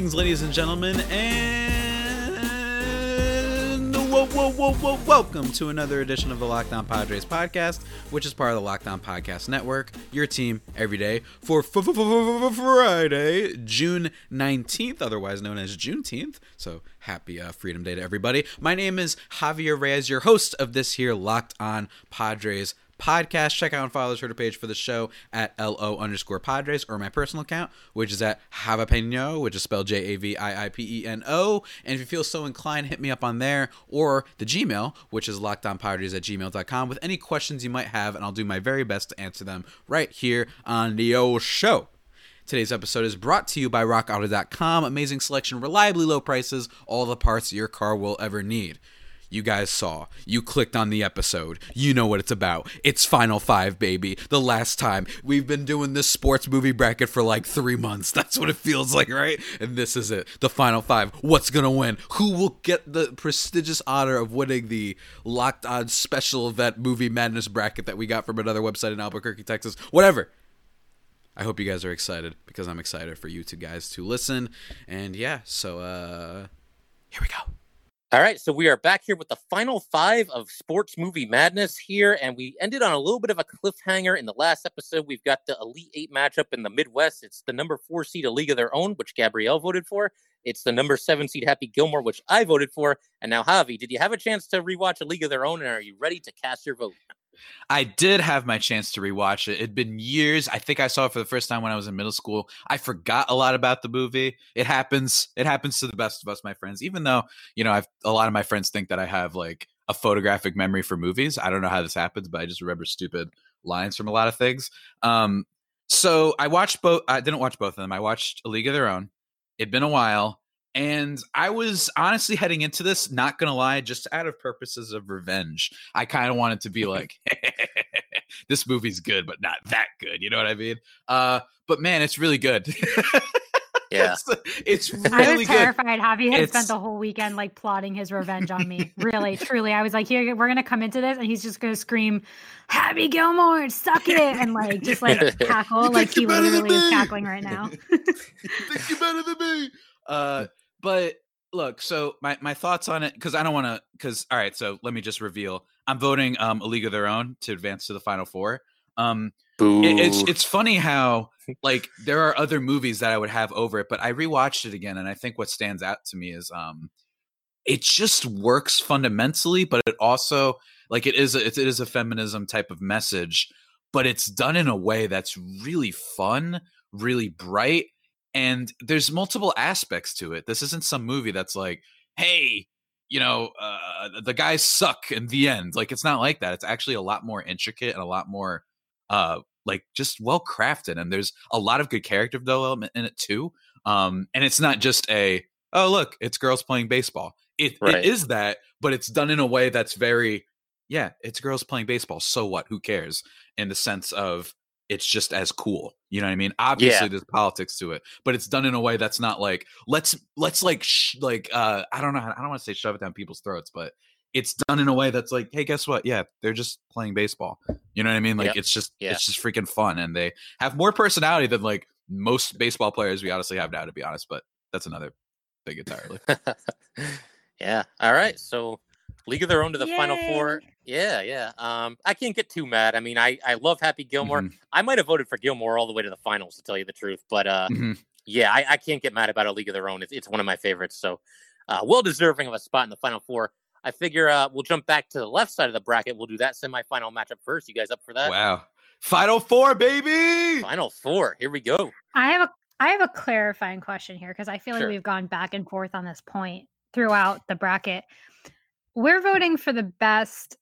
Greetings, ladies and gentlemen, and whoa, whoa, whoa, whoa, welcome to another edition of the Locked On Padres podcast, which is part of the Locked On Podcast Network, your team every day for Friday, June 19th, otherwise known as Juneteenth. So happy uh, Freedom Day to everybody. My name is Javier Reyes, your host of this here Locked On Padres podcast. Check out and follow the Twitter page for the show at LO underscore Padres or my personal account, which is at Javapeno, which is spelled J A V I I P E N O. And if you feel so inclined, hit me up on there or the Gmail, which is lockedonpadres at gmail.com with any questions you might have, and I'll do my very best to answer them right here on the old show. Today's episode is brought to you by RockAuto.com. Amazing selection, reliably low prices, all the parts your car will ever need you guys saw. You clicked on the episode. You know what it's about. It's Final Five, baby. The last time. We've been doing this sports movie bracket for like three months. That's what it feels like, right? And this is it. The Final Five. What's going to win? Who will get the prestigious honor of winning the locked on special event movie madness bracket that we got from another website in Albuquerque, Texas? Whatever. I hope you guys are excited because I'm excited for you two guys to listen. And yeah, so uh here we go. All right, so we are back here with the final five of Sports Movie Madness here, and we ended on a little bit of a cliffhanger in the last episode. We've got the Elite Eight matchup in the Midwest. It's the number four seed, A League of Their Own, which Gabrielle voted for. It's the number seven seed, Happy Gilmore, which I voted for. And now, Javi, did you have a chance to rewatch A League of Their Own, and are you ready to cast your vote? I did have my chance to rewatch it. It'd been years. I think I saw it for the first time when I was in middle school. I forgot a lot about the movie. It happens. It happens to the best of us, my friends. Even though you know, I've a lot of my friends think that I have like a photographic memory for movies. I don't know how this happens, but I just remember stupid lines from a lot of things. Um, so I watched both. I didn't watch both of them. I watched A League of Their Own. It'd been a while. And I was honestly heading into this, not gonna lie, just out of purposes of revenge. I kind of wanted to be like, this movie's good, but not that good. You know what I mean? Uh, but man, it's really good. Yeah. it's, it's really I was good. terrified. Javi had It's- spent the whole weekend like plotting his revenge on me. Really, truly. I was like, here, we're gonna come into this, and he's just gonna scream, Happy Gilmore, suck it, and like just like cackle, like he you're better than literally is me. cackling right now. think you're better than me. Uh, but look, so my, my thoughts on it, because I don't want to, because all right, so let me just reveal. I'm voting um, a League of Their Own to advance to the Final Four. Um, it- it's it's funny how like there are other movies that I would have over it, but I rewatched it again, and I think what stands out to me is um, it just works fundamentally, but it also like it is a, it is a feminism type of message, but it's done in a way that's really fun, really bright, and there's multiple aspects to it. This isn't some movie that's like, hey, you know, uh, the guys suck in the end. Like it's not like that. It's actually a lot more intricate and a lot more uh like just well crafted and there's a lot of good character development in it too um and it's not just a oh look it's girls playing baseball it, Right. it is that but it's done in a way that's very yeah it's girls playing baseball so what who cares in the sense of it's just as cool you know what i mean obviously there's politics to it but it's done in a way that's not like let's let's like sh- like uh i don't know how- i don't want to say shove it down people's throats but it's done in a way that's like hey guess what yeah they're just playing baseball you know what i mean like Yep. it's just Yeah. it's just freaking fun and they have more personality than like most baseball players we honestly have now to be honest but that's another thing entirely yeah. All right. So League of Their Own to the Final Four. Yeah, yeah. Um, I can't get too mad. I mean, I I love Happy Gilmore. Mhm, I might have voted for Gilmore all the way to the finals, to tell you the truth. But uh, mhm. yeah, I, I can't get mad about a League of Their Own. It's, it's one of my favorites. So, uh, well deserving of a spot in the Final Four. I figure uh, we'll jump back to the left side of the bracket. We'll do that semifinal matchup first. You guys up for that? wow final four baby Final Four. Here we go. I have a I have a clarifying question here because I feel like we've gone back and forth on this point throughout the bracket. We're voting for the best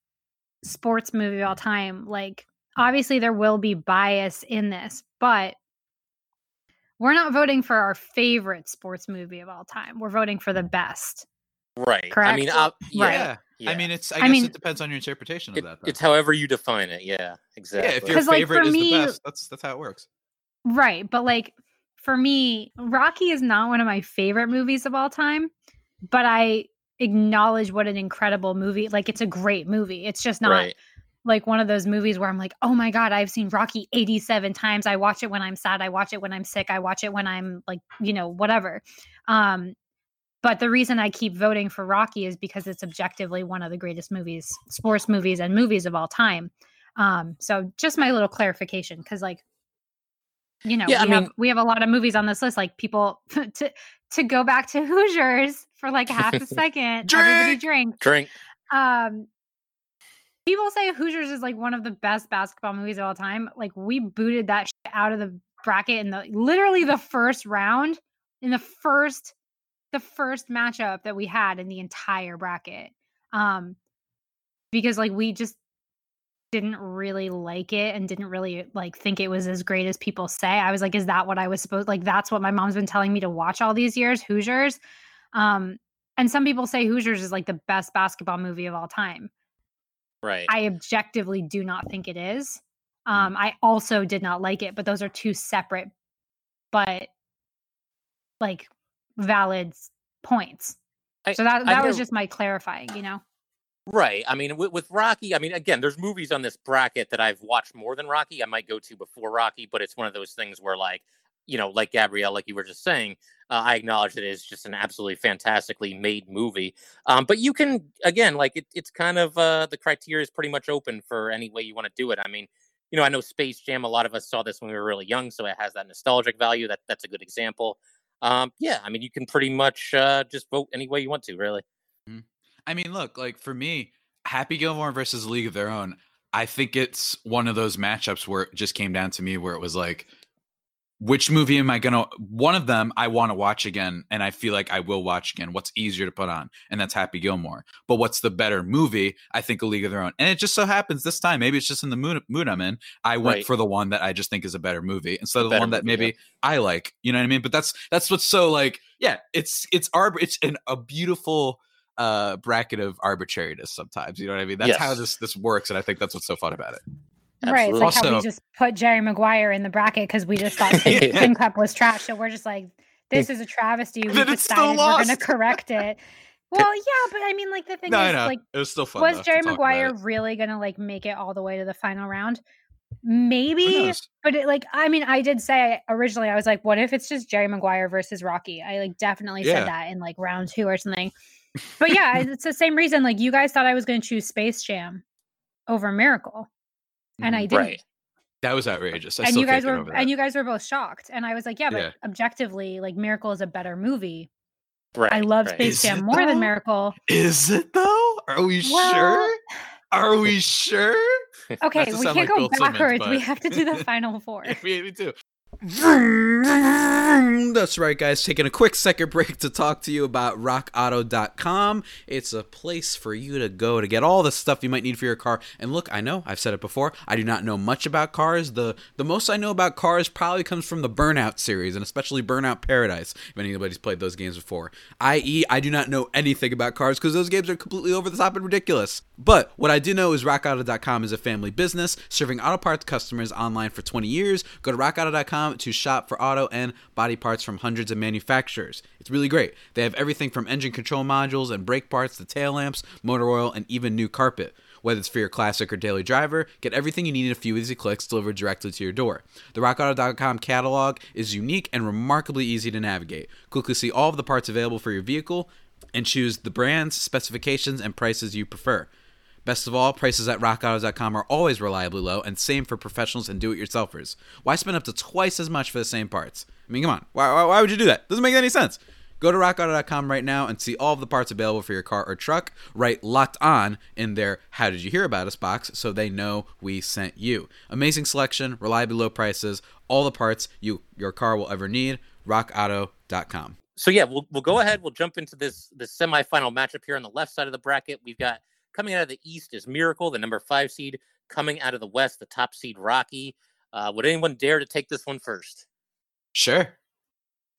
sports movie of all time. Like, obviously, there will be bias in this, but we're not voting for our favorite sports movie of all time. We're voting for the best. Right. Correct. I Correct? mean, uh, yeah, Right. yeah. yeah. I mean, it's. I, I guess mean- it depends on your interpretation of It- that. though. it's however you define it. Yeah, yeah, exactly. if your 'Cause, like, favorite for is me- the best, that's that's how it works. Right. But like for me, Rocky is not one of my favorite movies of all time, but I acknowledge what an incredible movie. Like it's a great movie. It's just not right. like one of those movies where I'm like, oh my God, I've seen Rocky 87 times. I watch it when I'm sad. I watch it when I'm sick. I watch it when I'm like, you know, whatever. Um, but the reason I keep voting for Rocky is because it's objectively one of the greatest movies, sports movies, and movies of all time. Um, so just my little clarification, because like, you know, Yeah, I we, have, we have a lot of movies on this list. Like people to to go back to Hoosiers for like half a second, everybody drink. Drink. Um, people say Hoosiers is like one of the best basketball movies of all time. Like we booted that out of the bracket in the literally the first round in the first the first matchup that we had in the entire bracket. Um, because like we just didn't really like it and didn't really like think it was as great as people say. I was like, is that what I was supposed like that's what my mom's been telling me to watch all these years, Hoosiers. Um, and some people say Hoosiers is like the best basketball movie of all time. Right. I objectively do not think it is. Um, I also did not like it, but those are two separate, but like valid points. I- So that I that was hear- just my clarifying, you know. Right. I mean, with, with Rocky, I mean, again, there's movies on this bracket that I've watched more than Rocky. I might go to before Rocky, but it's one of those things where, like, you know, like Gabrielle, like you were just saying, uh, I acknowledge that it is just an absolutely fantastically made movie. Um, but you can, again, like, it, it's kind of uh, the criteria is pretty much open for any way you want to do it. I mean, you know, I know Space Jam. A lot of us saw this when we were really young, so it has that nostalgic value. That that's a good example. Um, yeah, I mean, you can pretty much uh, just vote any way you want to, really. I mean, look, like for me, Happy Gilmore versus League of Their Own, I think it's one of those matchups where it just came down to me where it was like, which movie am I gonna? One of them I want to watch again, and I feel like I will watch again. What's easier to put on, and that's Happy Gilmore. But what's the better movie? I think A League of Their Own, and it just so happens this time, maybe it's just in the mood, mood I'm in. I went Right. for the one that I just think is a better movie instead of the one that maybe I like. You know what I mean? But that's that's what's so like, yeah, it's it's arbor, it's an, a beautiful uh bracket of arbitrariness sometimes. You know what I mean? That's how this this works, and I think that's what's so fun about it. Right. It's like how we just put Jerry Maguire in the bracket because we just thought Fin Fin Cup was trash. So we're just like, this is a travesty. We Then it's still decided we're gonna correct it. Well, yeah, but I mean, like the thing No, is, know. like, it was still fun. was Jerry Maguire really gonna like make it all the way to the final round? Maybe, but it, like, I mean, I did say originally, I was like, what if it's just Jerry Maguire versus Rocky? I like definitely Yeah. said that in like round two or something. But yeah, it's the same reason. Like, you guys thought I was going to choose Space Jam over Miracle, and I Mhm. didn't. Right. That was outrageous. I and still you guys were and you guys were both shocked and i was like yeah but Yeah. objectively like miracle is a better movie Right. i love right. space Is jam it, more than miracle Is it though? Are we Well, sure? Are we sure? okay we can't like go Bill Simmons, backwards we have to do the final four Yeah, me, me too. That's right, guys. Taking a quick second break to talk to you about rockauto.com. It's a place for you to go to get all the stuff you might need for your car. And look, I know, I've said it before, I do not know much about cars. The the most I know about cars probably comes from the Burnout series, and especially Burnout Paradise, if anybody's played those games before. I.e., I do not know anything about cars because those games are completely over the top and ridiculous. But what I do know is rockauto.com is a family business serving auto parts customers online for 20 years. Go to rockauto.com to shop for auto and body parts from hundreds of manufacturers. It's really great. They have everything from engine control modules and brake parts to tail lamps, motor oil, and even new carpet. Whether it's for your classic or daily driver, get everything you need in a few easy clicks delivered directly to your door. The RockAuto.com catalog is unique and remarkably easy to navigate. Quickly see all of the parts available for your vehicle and choose the brands, specifications, and prices you prefer. Best of all, prices at rockauto.com are always reliably low and same for professionals and do-it-yourselfers. Why spend up to twice as much for the same parts? I mean, come on. Why, why, why would you do that? Doesn't make any sense. Go to rockauto.com right now and see all of the parts available for your car or truck. Write locked on in their How Did You Hear About Us box so they know we sent you. Amazing selection, reliably low prices, all the parts you your car will ever need. rockauto.com. so yeah, we'll we'll go ahead. We'll jump into this this semifinal matchup here on the left side of the bracket. We've got coming out of the East is Miracle, the number five seed. Coming out of the West, the top seed Rocky. Uh, would anyone dare to take this one first? Sure.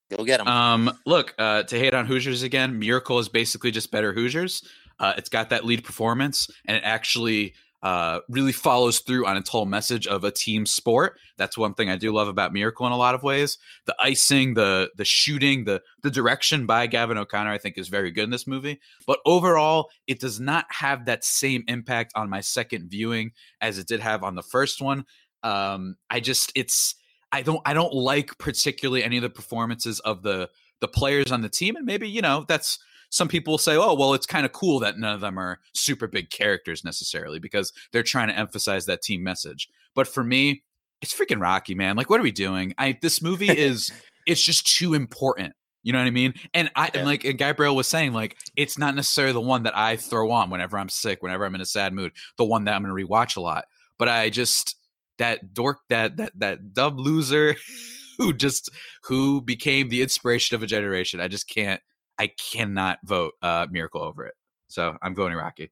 Go get them. Um, look, uh, to hate on Hoosiers again, Miracle is basically just better Hoosiers. Uh, it's got that lead performance, and it actually uh, really follows through on its whole message of a team sport. That's one thing I do love about Miracle in a lot of ways. The icing, the the shooting, the the direction by Gavin O'Connor, I think, is very good in this movie. But overall, it does not have that same impact on my second viewing as it did have on the first one. Um, I just it's I don't I don't like particularly any of the performances of the the players on the team, and maybe you know that's some people say, oh, well, it's kind of cool that none of them are super big characters necessarily because they're trying to emphasize that team message. But for me, it's freaking Rocky, man. Like, what are we doing? I this movie is it's just too important. You know what I mean? And I yeah. and like and Gabrielle was saying, like, it's not necessarily the one that I throw on whenever I'm sick, whenever I'm in a sad mood, the one that I'm gonna rewatch a lot. But I just that dork that that that dub loser who just who became the inspiration of a generation. I just can't I cannot vote uh, Miracle over it. So I'm voting Rocky.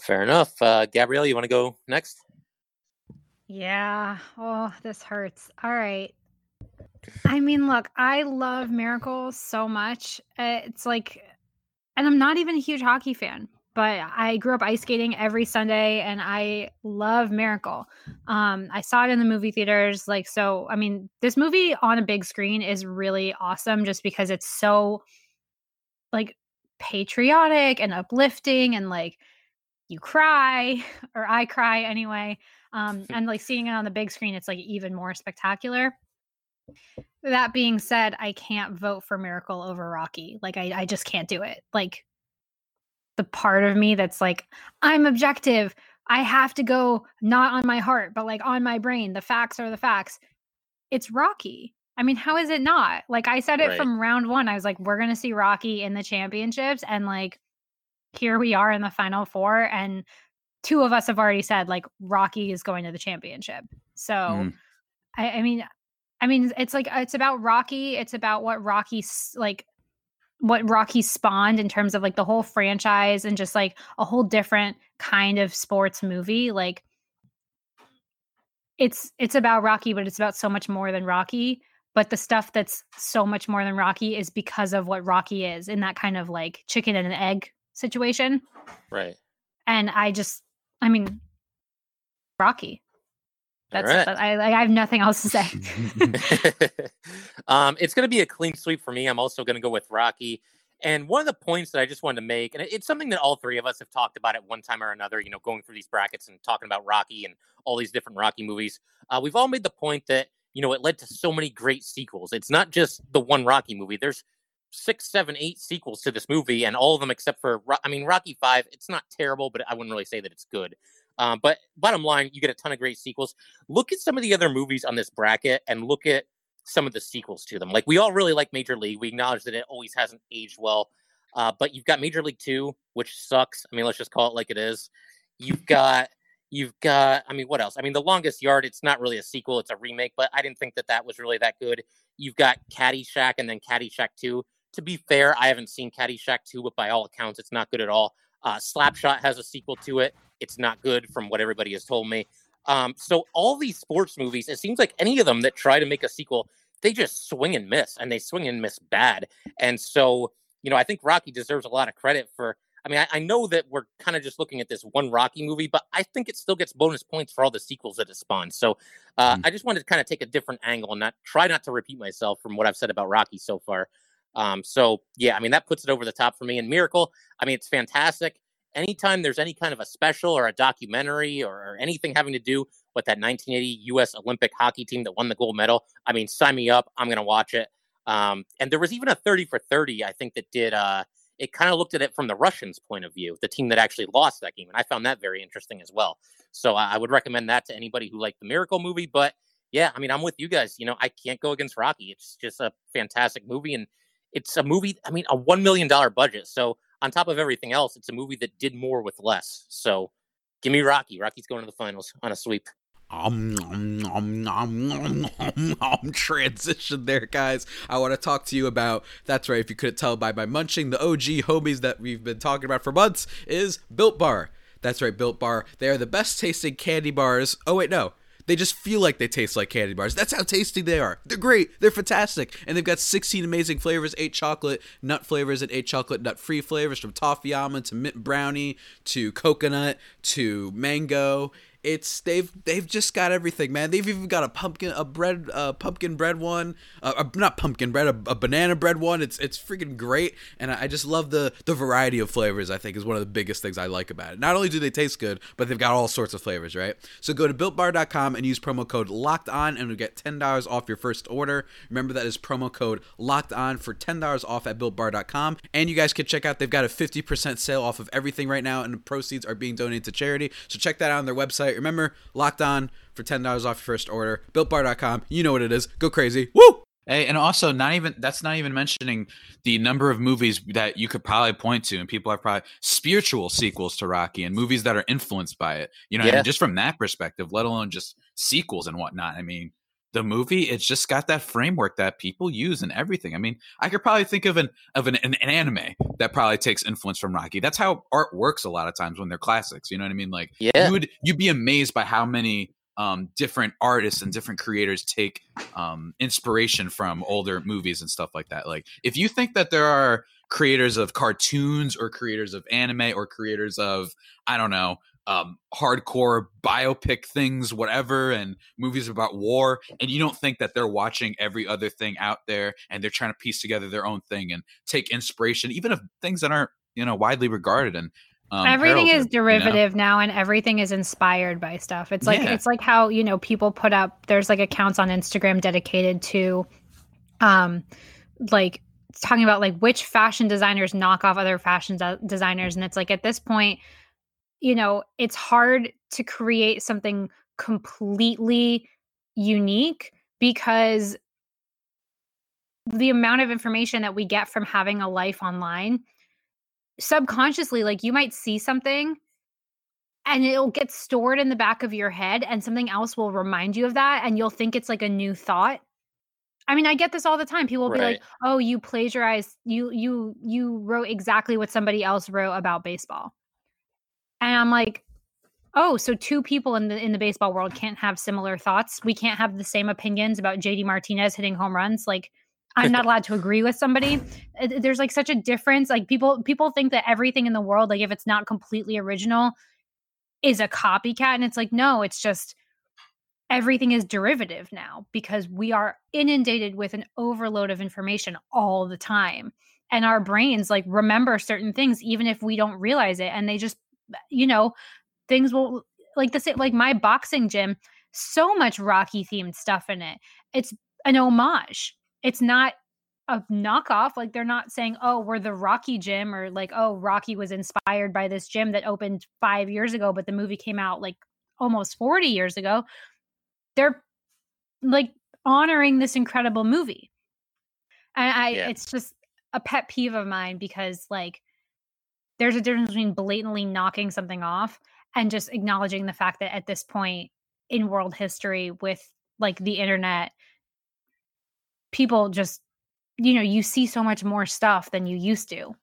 Fair enough. Uh, Gabrielle, you want to go next? Yeah. Oh, this hurts. All right. I mean, look, I love Miracle so much. It's like, and I'm not even a huge hockey fan, but I grew up ice skating every Sunday and I love Miracle. Um, I saw it in the movie theaters. Like, so, I mean, this movie on a big screen is really awesome just because it's so like patriotic and uplifting and like you cry or I cry anyway. Um, and like seeing it on the big screen, it's like even more spectacular. That being said, I can't vote for Miracle over Rocky. Like, I, I just can't do it. Like, the part of me that's like, I'm objective. I have to go not on my heart, but like on my brain. The facts are the facts. It's Rocky. I mean, how is it not? Like I said it right. from round one. I was like, we're gonna see Rocky in the championships, and like here we are in the final four, and two of us have already said like Rocky is going to the championship. So mm. I, I mean, I mean, it's like it's about Rocky. It's about what Rocky's like what Rocky spawned in terms of like the whole franchise and just like a whole different kind of sports movie. Like it's it's about Rocky, but it's about so much more than Rocky. But the stuff that's so much more than Rocky is because of what Rocky is in that kind of like chicken and an egg situation. Right. And I just I mean Rocky. That's right. I, I have nothing else to say. um, it's going to be a clean sweep for me. I'm also going to go with Rocky. And one of the points that I just wanted to make, and it's something that all three of us have talked about at one time or another, you know, going through these brackets and talking about Rocky and all these different Rocky movies. Uh, we've all made the point that, you know, it led to so many great sequels. It's not just the one Rocky movie. There's six, seven, eight sequels to this movie, and all of them except for, I mean, Rocky Five. It's not terrible, but I wouldn't really say that it's good. Um, but bottom line, you get a ton of great sequels. Look at some of the other movies on this bracket and look at some of the sequels to them. Like we all really like Major League. We acknowledge that it always hasn't aged well. Uh, but you've got Major League Two, which sucks. I mean, let's just call it like it is. You've got you've got i mean what else i mean the longest yard it's not really a sequel it's a remake but i didn't think that that was really that good you've got caddyshack and then caddyshack 2 to be fair i haven't seen caddyshack 2 but by all accounts it's not good at all uh, slapshot has a sequel to it it's not good from what everybody has told me. Um, so all these sports movies, it seems like any of them that try to make a sequel, they just swing and miss, and they swing and miss bad. And so, you know, I think Rocky deserves a lot of credit for. I mean, I, I know that we're kind of just looking at this one Rocky movie, but I think it still gets bonus points for all the sequels that it spawned. So uh, mm. I just wanted to kind of take a different angle and not try not to repeat myself from what I've said about Rocky so far. Um, so yeah, I mean that puts it over the top for me. And Miracle, I mean, it's fantastic anytime there's any kind of a special or a documentary or, or, anything having to do with that 1980 U.S. Olympic hockey team that won the gold medal, I mean, sign me up. I'm going to watch it. Um, and there was even a 30 for 30, I think, that did. Uh, it kind of looked at it from the Russians' point of view, the team that actually lost that game, and I found that very interesting as well. So I would recommend that to anybody who liked the Miracle movie. But yeah, I mean, I'm with you guys. You know, I can't go against Rocky. It's just a fantastic movie, and it's a movie. I mean, a one million dollar budget. So on top of everything else, it's a movie that did more with less. So give me Rocky. Rocky's going to the finals on a sweep. Um, um, um, um, um, transition there, guys. I want to talk to you about. That's right. If you couldn't tell by my munching, the OG homies that we've been talking about for months is Built Bar. That's right, Built Bar. They are the best tasting candy bars. Oh wait, no, they just feel like they taste like candy bars. That's how tasty they are. They're great. They're fantastic. And they've got 16 amazing flavors, 8 chocolate nut flavors and 8 chocolate nut free flavors from toffee almond to mint brownie to coconut to mango it's they've they've just got everything, man. They've even got a pumpkin a bread uh, pumpkin bread one, uh, not pumpkin bread, a, a, banana bread one. It's it's freaking great, and I, I just love the the variety of flavors. I think is one of the biggest things I like about it. Not only do they taste good, but they've got all sorts of flavors, right? So go to builtbar.com and use promo code Locked On, and you'll get ten dollars off your first order. Remember that is promo code Locked On for ten dollars off at builtbar.com, and you guys can check out. They've got a fifty percent sale off of everything right now, and the proceeds are being donated to charity. So check that out on their website. Remember, locked on for $10 off your first order. BuiltBar.com. You know what it is. Go crazy. Woo! Hey, and also not even that's not even mentioning the number of movies that you could probably point to, and people are probably spiritual sequels to Rocky and movies that are influenced by it. You know, yeah. just from that perspective, let alone just sequels and whatnot. I mean, the movie it's just got that framework that people use and everything. I mean i could probably think of an of an, an, an, anime that probably takes influence from rocky. That's how art works a lot of times when they're classics you know what i mean? Like yeah. you would you'd be amazed by how many um, different artists and different creators take um, inspiration from older movies and stuff like that. Like if you think that there are creators of cartoons or creators of anime or creators of i don't know um, hardcore biopic things, whatever, and movies about war, and you don't think that they're watching every other thing out there and they're trying to piece together their own thing and take inspiration, even of things that aren't you know widely regarded and. Um, everything is derivative you know? now and everything is inspired by stuff it's like yeah. it's like how you know people put up there's like accounts on instagram dedicated to um like talking about like which fashion designers knock off other fashion de- designers and it's like at this point you know, it's hard to create something completely unique because the amount of information that we get from having a life online subconsciously like you might see something and it'll get stored in the back of your head and something else will remind you of that and you'll think it's like a new thought. I mean i get this all the time. People will right. be like oh you plagiarized you you you wrote exactly what somebody else wrote about baseball and I'm like, oh, so two people in the in the baseball world can't have similar thoughts. We can't have the same opinions about JD Martinez hitting home runs. Like I'm not allowed to agree with somebody. Uh, there's like such a difference. Like people people think that everything in the world, like if it's not completely original, is a copycat. And it's like, no, it's just everything is derivative now because we are inundated with an overload of information all the time. And our brains like remember certain things even if we don't realize it. And they just Uh, you know, things will like the same like my boxing gym, so much Rocky themed stuff in it. It's an homage. It's not a knockoff. Like they're not saying, "Oh, we're the Rocky gym," or like, "Oh, Rocky was inspired by this gym that opened five years ago, but the movie came out like almost forty years ago." They're like honoring this incredible movie, and I, yeah. it's just a pet peeve of mine because like there's a difference between blatantly knocking something off and just acknowledging the fact that at this point in world history with like the internet people just you know you see so much more stuff than you used to.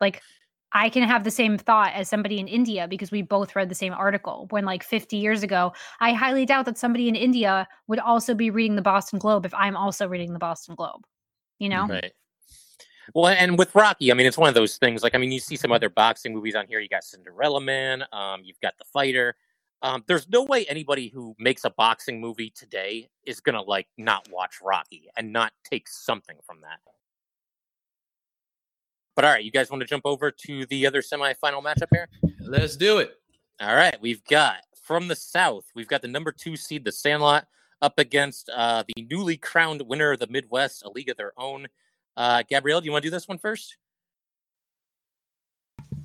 Like i can have the same thought as somebody in india because we both read the same article when like 50 years ago i highly doubt that somebody in india would also be reading the boston globe if i'm also reading the boston globe you know? Right well, and with Rocky, I mean, it's one of those things. Like, I mean, you see some other boxing movies on here. You got Cinderella Man. Um, you've got The Fighter. Um, there's no way anybody who makes a boxing movie today is gonna like not watch Rocky and not take something from that. But all right, you guys want to jump over to the other semifinal matchup here? Let's do it. All right, we've got from the South, we've got the number two seed, the Sandlot, up against uh, the newly crowned winner of the Midwest, a league of their own, uh, Gabrielle, do you want to do this one first?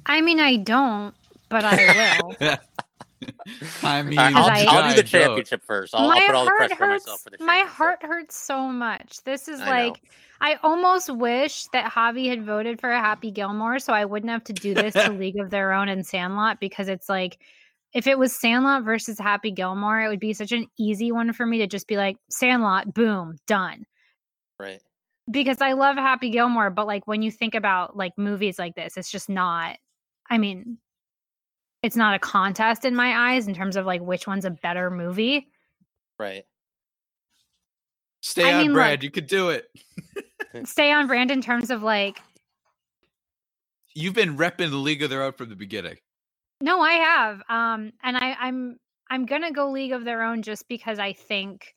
I mean, I don't, but I will. I mean, I'll, I'll, do the championship first. I'll, I'll, put all the pressure hurts, on myself for the My heart hurts so much. This is I like, know. I almost wish that Javi had voted for a Happy Gilmore so I wouldn't have to do this to League of Their Own and Sandlot because it's like, if it was Sandlot versus Happy Gilmore, it would be such an easy one for me to just be like, Sandlot, boom, done. Right because I love Happy Gilmore, but like when you think about like movies like this, it's just not. I mean, it's not a contest in my eyes in terms of like which one's a better movie. Right. Stay I on mean, brand. look- you could do it. Stay on brand in terms of like You've been repping the League of Their Own from the beginning. No, I have. Um, and I, I'm I'm gonna go League of Their Own just because I think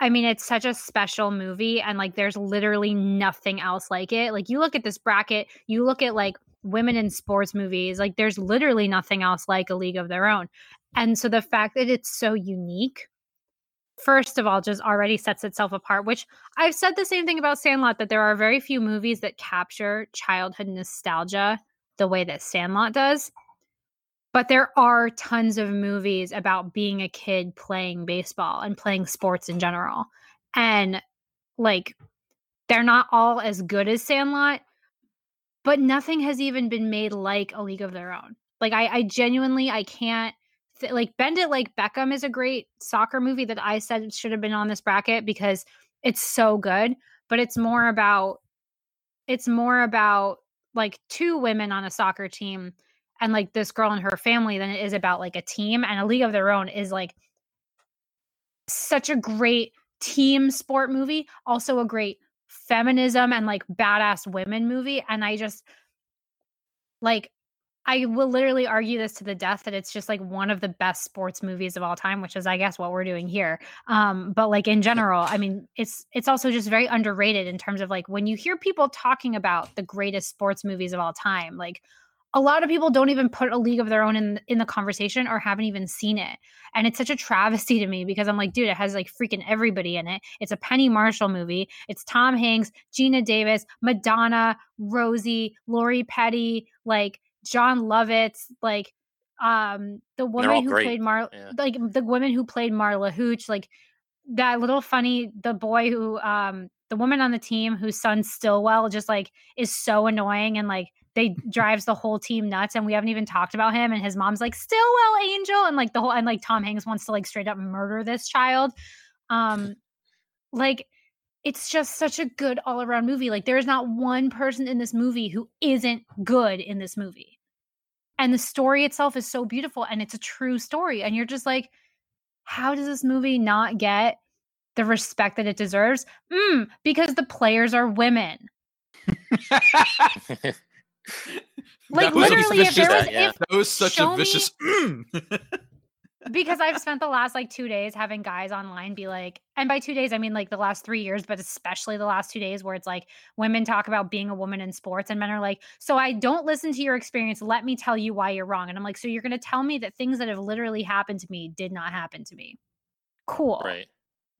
I mean it's such a special movie and like there's literally nothing else like it. Like you look at this bracket, you look at like women in sports movies, like there's literally nothing else like a League of Their Own. And so the fact that it's so unique, first of all, just already sets itself apart, which I've said the same thing about Sandlot that there are very few movies that capture childhood nostalgia the way that Sandlot does. But there are tons of movies about being a kid playing baseball and playing sports in general. And like they're not all as good as Sandlot, but nothing has even been made like A League of Their Own. Like I, I genuinely I can't th- like Bend It Like Beckham is a great soccer movie that I said should have been on this bracket because it's so good, but it's more about it's more about like two women on a soccer team and like this girl and her family than it is about like a team and a league of their own is like such a great team sport movie also a great feminism and like badass women movie and i just like i will literally argue this to the death that it's just like one of the best sports movies of all time which is i guess what we're doing here. Um but like in general i mean it's it's also just very underrated in terms of like when you hear people talking about the greatest sports movies of all time like a lot of people don't even put a league of their own in in the conversation or haven't even seen it and it's such a travesty to me because i'm like dude it has like freaking everybody in it it's a penny marshall movie it's tom hanks geena davis madonna rosie lori petty like jon lovitz like um the woman who great. played mar Yeah. like the women who played marla hooch like that little funny the boy who um the woman on the team whose son stilwell just like is so annoying and like they drives the whole team nuts and we haven't even talked about him and his mom's like stilwell angel and like the whole and like tom hanks wants to like straight up murder this child. Um like it's just such a good all around movie. Like there is not one person in this movie who isn't good in this movie. And the story itself is so beautiful and it's a true story and you're just like how does this movie not get the respect that it deserves? Mm, because the players are women like That was literally if there vicious- was yeah. if That was such Show a me- vicious. Mm. because I've spent the last like two days having guys online be like, and by two days I mean like the last three years, but especially the last two days where it's like women talk about being a woman in sports, and men are like, so I don't listen to your experience. Let me tell you why you're wrong. And I'm like, so you're going to tell me that things that have literally happened to me did not happen to me. Cool. right.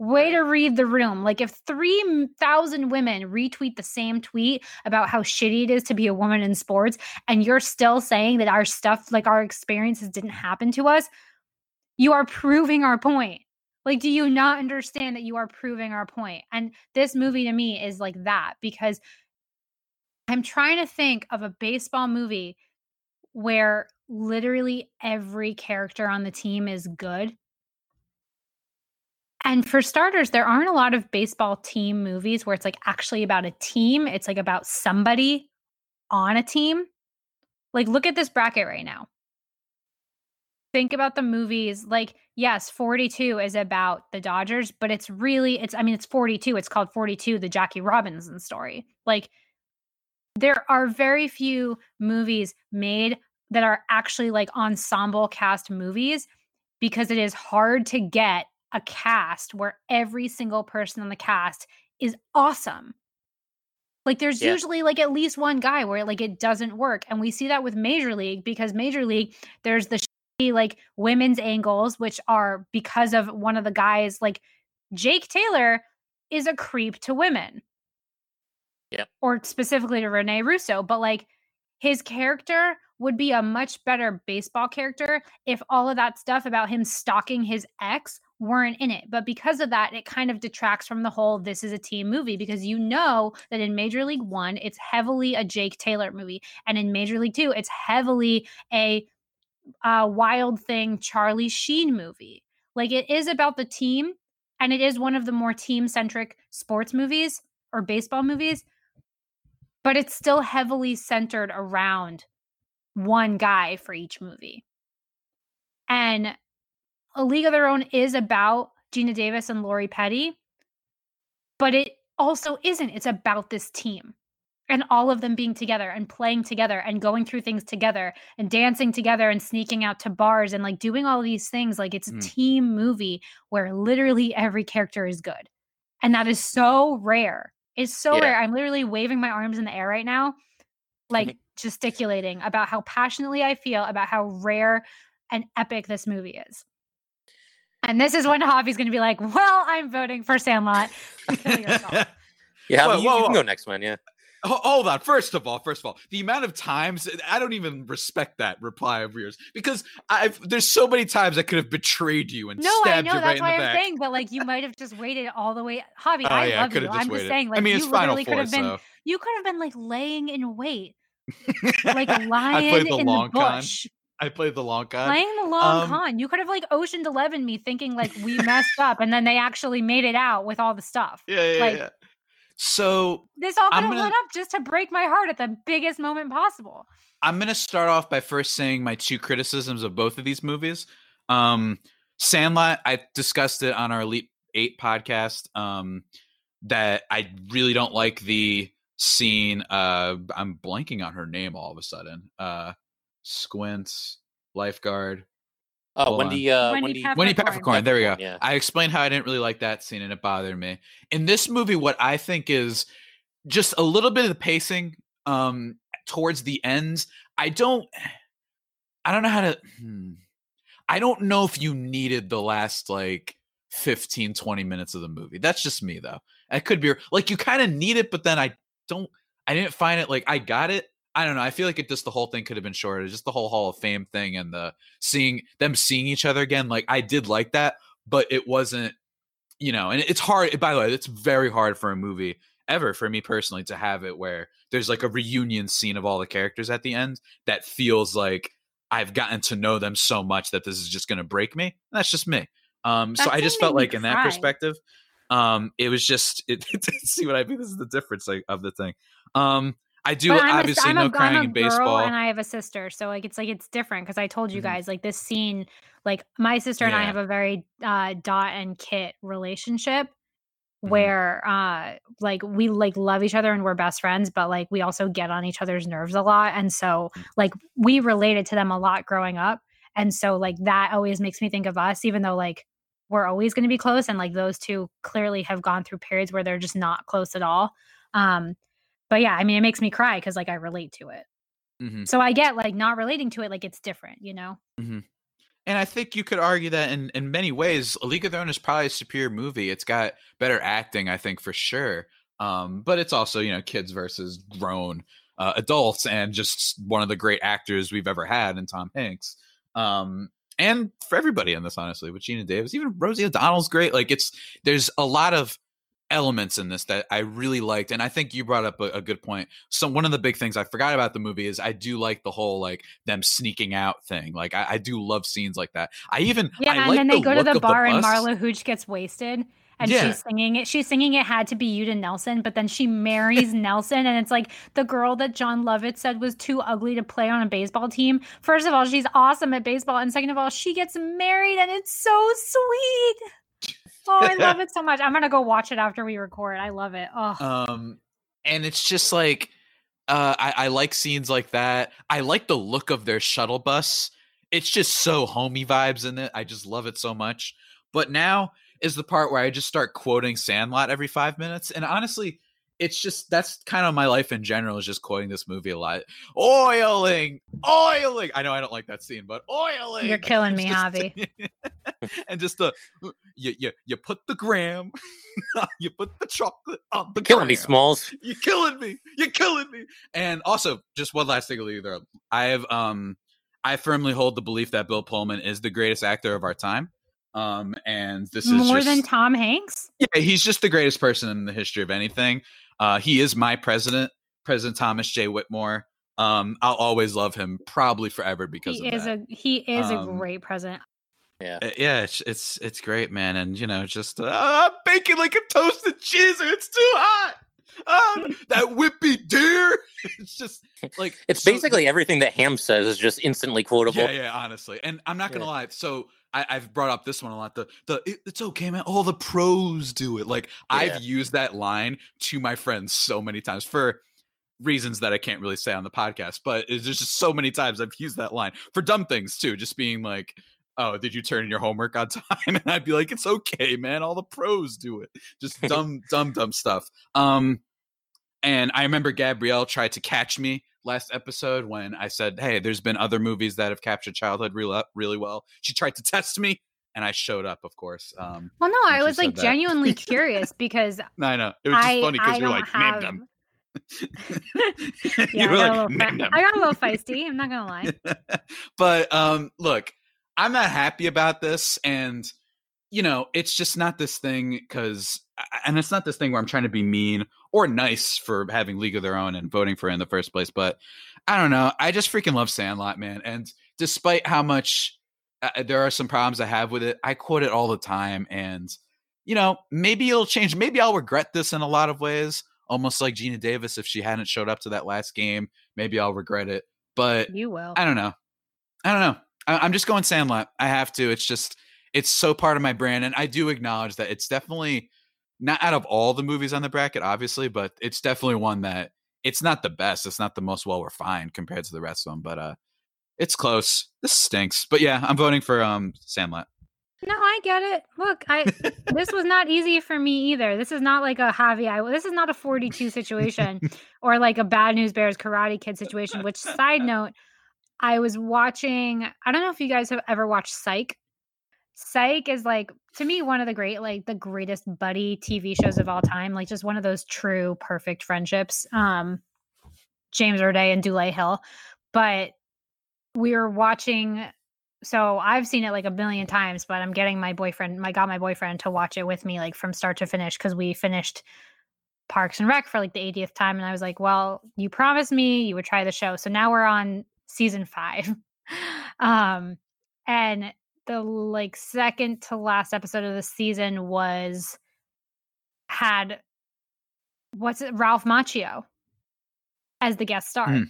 Way to read the room. Like if 3,000 women retweet the same tweet about how shitty it is to be a woman in sports and you're still saying that our stuff like our experiences didn't happen to us, you are proving our point. Like do you not understand that you are proving our point? And this movie to me is like that because I'm trying to think of a baseball movie where literally every character on the team is good. And for starters, there aren't a lot of baseball team movies where it's like actually about a team. It's like about somebody on a team. Like, look at this bracket right now. Think about the movies. Like, yes, 42 is about the Dodgers, but it's really, it's, I mean, it's 42. It's called 42, the Jackie Robinson story. Like, there are very few movies made that are actually like ensemble cast movies because it is hard to get a cast where every single person on the cast is awesome. Like there's Yeah. usually like at least one guy where like it doesn't work and we see that with Major League because Major League there's the shitty, like women's angles which are because of one of the guys like Jake Taylor is a creep to women. Yep. Or specifically to Rene Russo, but like his character would be a much better baseball character if all of that stuff about him stalking his ex weren't in it. But because of that, it kind of detracts from the whole this is a team movie because you know that in Major League 1, it's heavily a Jake Taylor movie and in Major League 2, it's heavily a uh, Wild Thing Charlie Sheen movie. Like it is about the team and it is one of the more team-centric sports movies or baseball movies, but it's still heavily centered around one guy for each movie. And A League of Their Own is about Geena Davis and Lori Petty, but it also isn't. It's about this team and all of them being together and playing together and going through things together and dancing together and sneaking out to bars and like doing all these things like it's a mm. team movie where literally every character is good and that is so rare it's so yeah. rare i'm literally waving my arms in the air right now like mm-hmm. gesticulating about how passionately i feel about how rare and epic this movie is and this is when Javi's going to be like, "Well, I'm voting for Sandlot." yeah, whoa, you, whoa, you, can go next, one. Yeah. Hold on. First of all, first of all, the amount of times I don't even respect that reply of yours because I've there's so many times I could have betrayed you and no, stabbed I know you that's right why I'm saying, but like you might have just waited all the way. Javi, oh, I yeah, love you. I'm just saying, like I mean, you literally could have been, so. you could have been like laying in wait, like lying the in the bush. Con. I played the long con. Playing the long um, con. You could have like Ocean Eleven me thinking like we messed up, and then they actually made it out with all the stuff. Yeah, yeah, like, yeah. So this all could have gonna, up just to break my heart at the biggest moment possible. I'm gonna start off by first saying my two criticisms of both of these movies. Um, Sandlot, I discussed it on our Elite Eight podcast. Um, that I really don't like the scene. Uh, I'm blanking on her name all of a sudden. Uh, Squints, lifeguard. Oh, Wendy, uh, Wendy, Wendy, Peppercorn. Wendy Peppercorn. There we go. Yeah. I explained how I didn't really like that scene and it bothered me. In this movie, what I think is just a little bit of the pacing um towards the ends. I don't I don't know how to hmm, I don't know if you needed the last like 15 20 minutes of the movie. That's just me though. It could be like you kind of need it but then I don't I didn't find it like I got it I don't know. I feel like it just the whole thing could have been shorter. Just the whole Hall of Fame thing and the seeing them seeing each other again. Like I did like that, but it wasn't, you know. And it's hard. By the way, it's very hard for a movie ever for me personally to have it where there's like a reunion scene of all the characters at the end that feels like I've gotten to know them so much that this is just going to break me. That's just me. Um, so I just felt like in that perspective, um, it was just it, see what I mean. This is the difference like, of the thing. Um, I do obviously know crying I'm a in baseball, and I have a sister, so like it's like it's different because I told you mm-hmm. guys like this scene, like my sister and I have a very uh, dot and kit relationship mm-hmm. where uh like we like love each other and we're best friends but like we also get on each other's nerves a lot and so mm. like we related to them a lot growing up and so like that always makes me think of us even though like we're always going to be close and like those two clearly have gone through periods where they're just not close at all um but yeah, I mean, it makes me cry because like I relate to it. Mm-hmm. So I get like not relating to it, like it's different, you know. Mm-hmm. And I think you could argue that in in many ways, A League of Their Own is probably a superior movie. It's got better acting, I think, for sure. Um, but it's also you know kids versus grown uh, adults, and just one of the great actors we've ever had in Tom Hanks. Um, and for everybody in this, honestly, with Geena Davis, even Rosie O'Donnell's great. Like it's there's a lot of elements in this that I really liked, and I think you brought up a, a, good point. So one of the big things I forgot about the movie is I do like the whole like them sneaking out thing. Like I, I do love scenes like that. I even yeah, I and like then they the go to the bar the and Marla Hooch gets wasted. And yeah. she's singing it. She's singing it had to be you to Nelson, but then she marries Nelson, and it's like the girl that Jon Lovitz said was too ugly to play on a baseball team. First of all, she's awesome at baseball, and second of all, she gets married, and it's so sweet. Oh, I love it so much. I'm gonna go watch it after we record. I love it. Oh. Um, and it's just like, uh, I, I like scenes like that. I like the look of their shuttle bus. It's just so homey vibes in it. I just love it so much. But now is the part where I just start quoting Sandlot every five minutes. And honestly, it's just that's kind of my life in general is just quoting this movie a lot. Oiling, oiling. I know I don't like that scene, but oiling. You're killing me, Javi. and just the you you you put the graham, you put the chocolate on the. You're killing me, Smalls. You're killing me. You're killing me. And also, just one last thing, either I have um I firmly hold the belief that Bill Pullman is the greatest actor of our time. Um, and this is more just, than Tom Hanks. Yeah, he's just the greatest person in the history of anything. Uh, he is my president, President Thomas J. Whitmore. Um, I'll always love him, probably forever because he is that. a he is um, a great president. Yeah, uh, yeah, it's it's it's great, man, and you know, just uh, I'm baking like a toasted cheese, or it's too hot. Um, that whippy deer. It's just like it's so, basically everything that Ham says is just instantly quotable. Yeah, yeah, honestly, and I'm not gonna yeah. lie. So I, have brought up this one a lot. The the it, it's okay, man. All the pros do it. Like yeah. I've used that line to my friends so many times for reasons that I can't really say on the podcast. But it's just so many times I've used that line for dumb things too. Just being like, "Oh, did you turn in your homework on time?" And I'd be like, "It's okay, man. All the pros do it." Just dumb, dumb, dumb stuff. Um, and I remember Gabrielle tried to catch me last episode when I said, "Hey, there's been other movies that have captured childhood really, really well." She tried to test me, and I showed up, of course. Um, well, no, I was like genuinely curious because no, I know it was just I, funny because you're like, have... name them. yeah, I got, like, fe- I got, a little feisty. I'm not gonna lie. but um, look, I'm not happy about this, and you know, it's just not this thing because, and it's not this thing where I'm trying to be mean or nice for having League of Their Own and voting for it in the first place. But I don't know. I just freaking love Sandlot, man. And despite how much uh, uh, there are some problems I have with it, I quote it all the time. And, you know, maybe it'll change. Maybe I'll regret this in a lot of ways, almost like Geena Davis. If she hadn't showed up to that last game, maybe I'll regret it. But you will. I don't know. I don't know. I- I'm just going Sandlot. I have to. It's just, it's so part of my brand. And I do acknowledge that it's definitely not out of all the movies on the bracket, obviously, but it's definitely one that it's not the best. It's not the most well refined compared to the rest of them, but uh, it's close. This stinks, but yeah, I'm voting for um Sandlot. No, I get it. Look, I this was not easy for me either. This is not like a Javi. I this is not a 42 situation or like a Bad News Bears Karate Kid situation. Which side note, I was watching. I don't know if you guys have ever watched Psych. Psych is like to me one of the great like the greatest buddy TV shows of all time. Like just one of those true perfect friendships. Um James Roday and Dulé Hill. But we were watching so I've seen it like a million times, but I'm getting my boyfriend, I got my boyfriend to watch it with me like from start to finish because we finished Parks and Rec for like the 80th time. And I was like, well, you promised me you would try the show. So now we're on season five. um, and the like second to last episode of the season was had what's it Ralph Macchio as the guest star. Mm.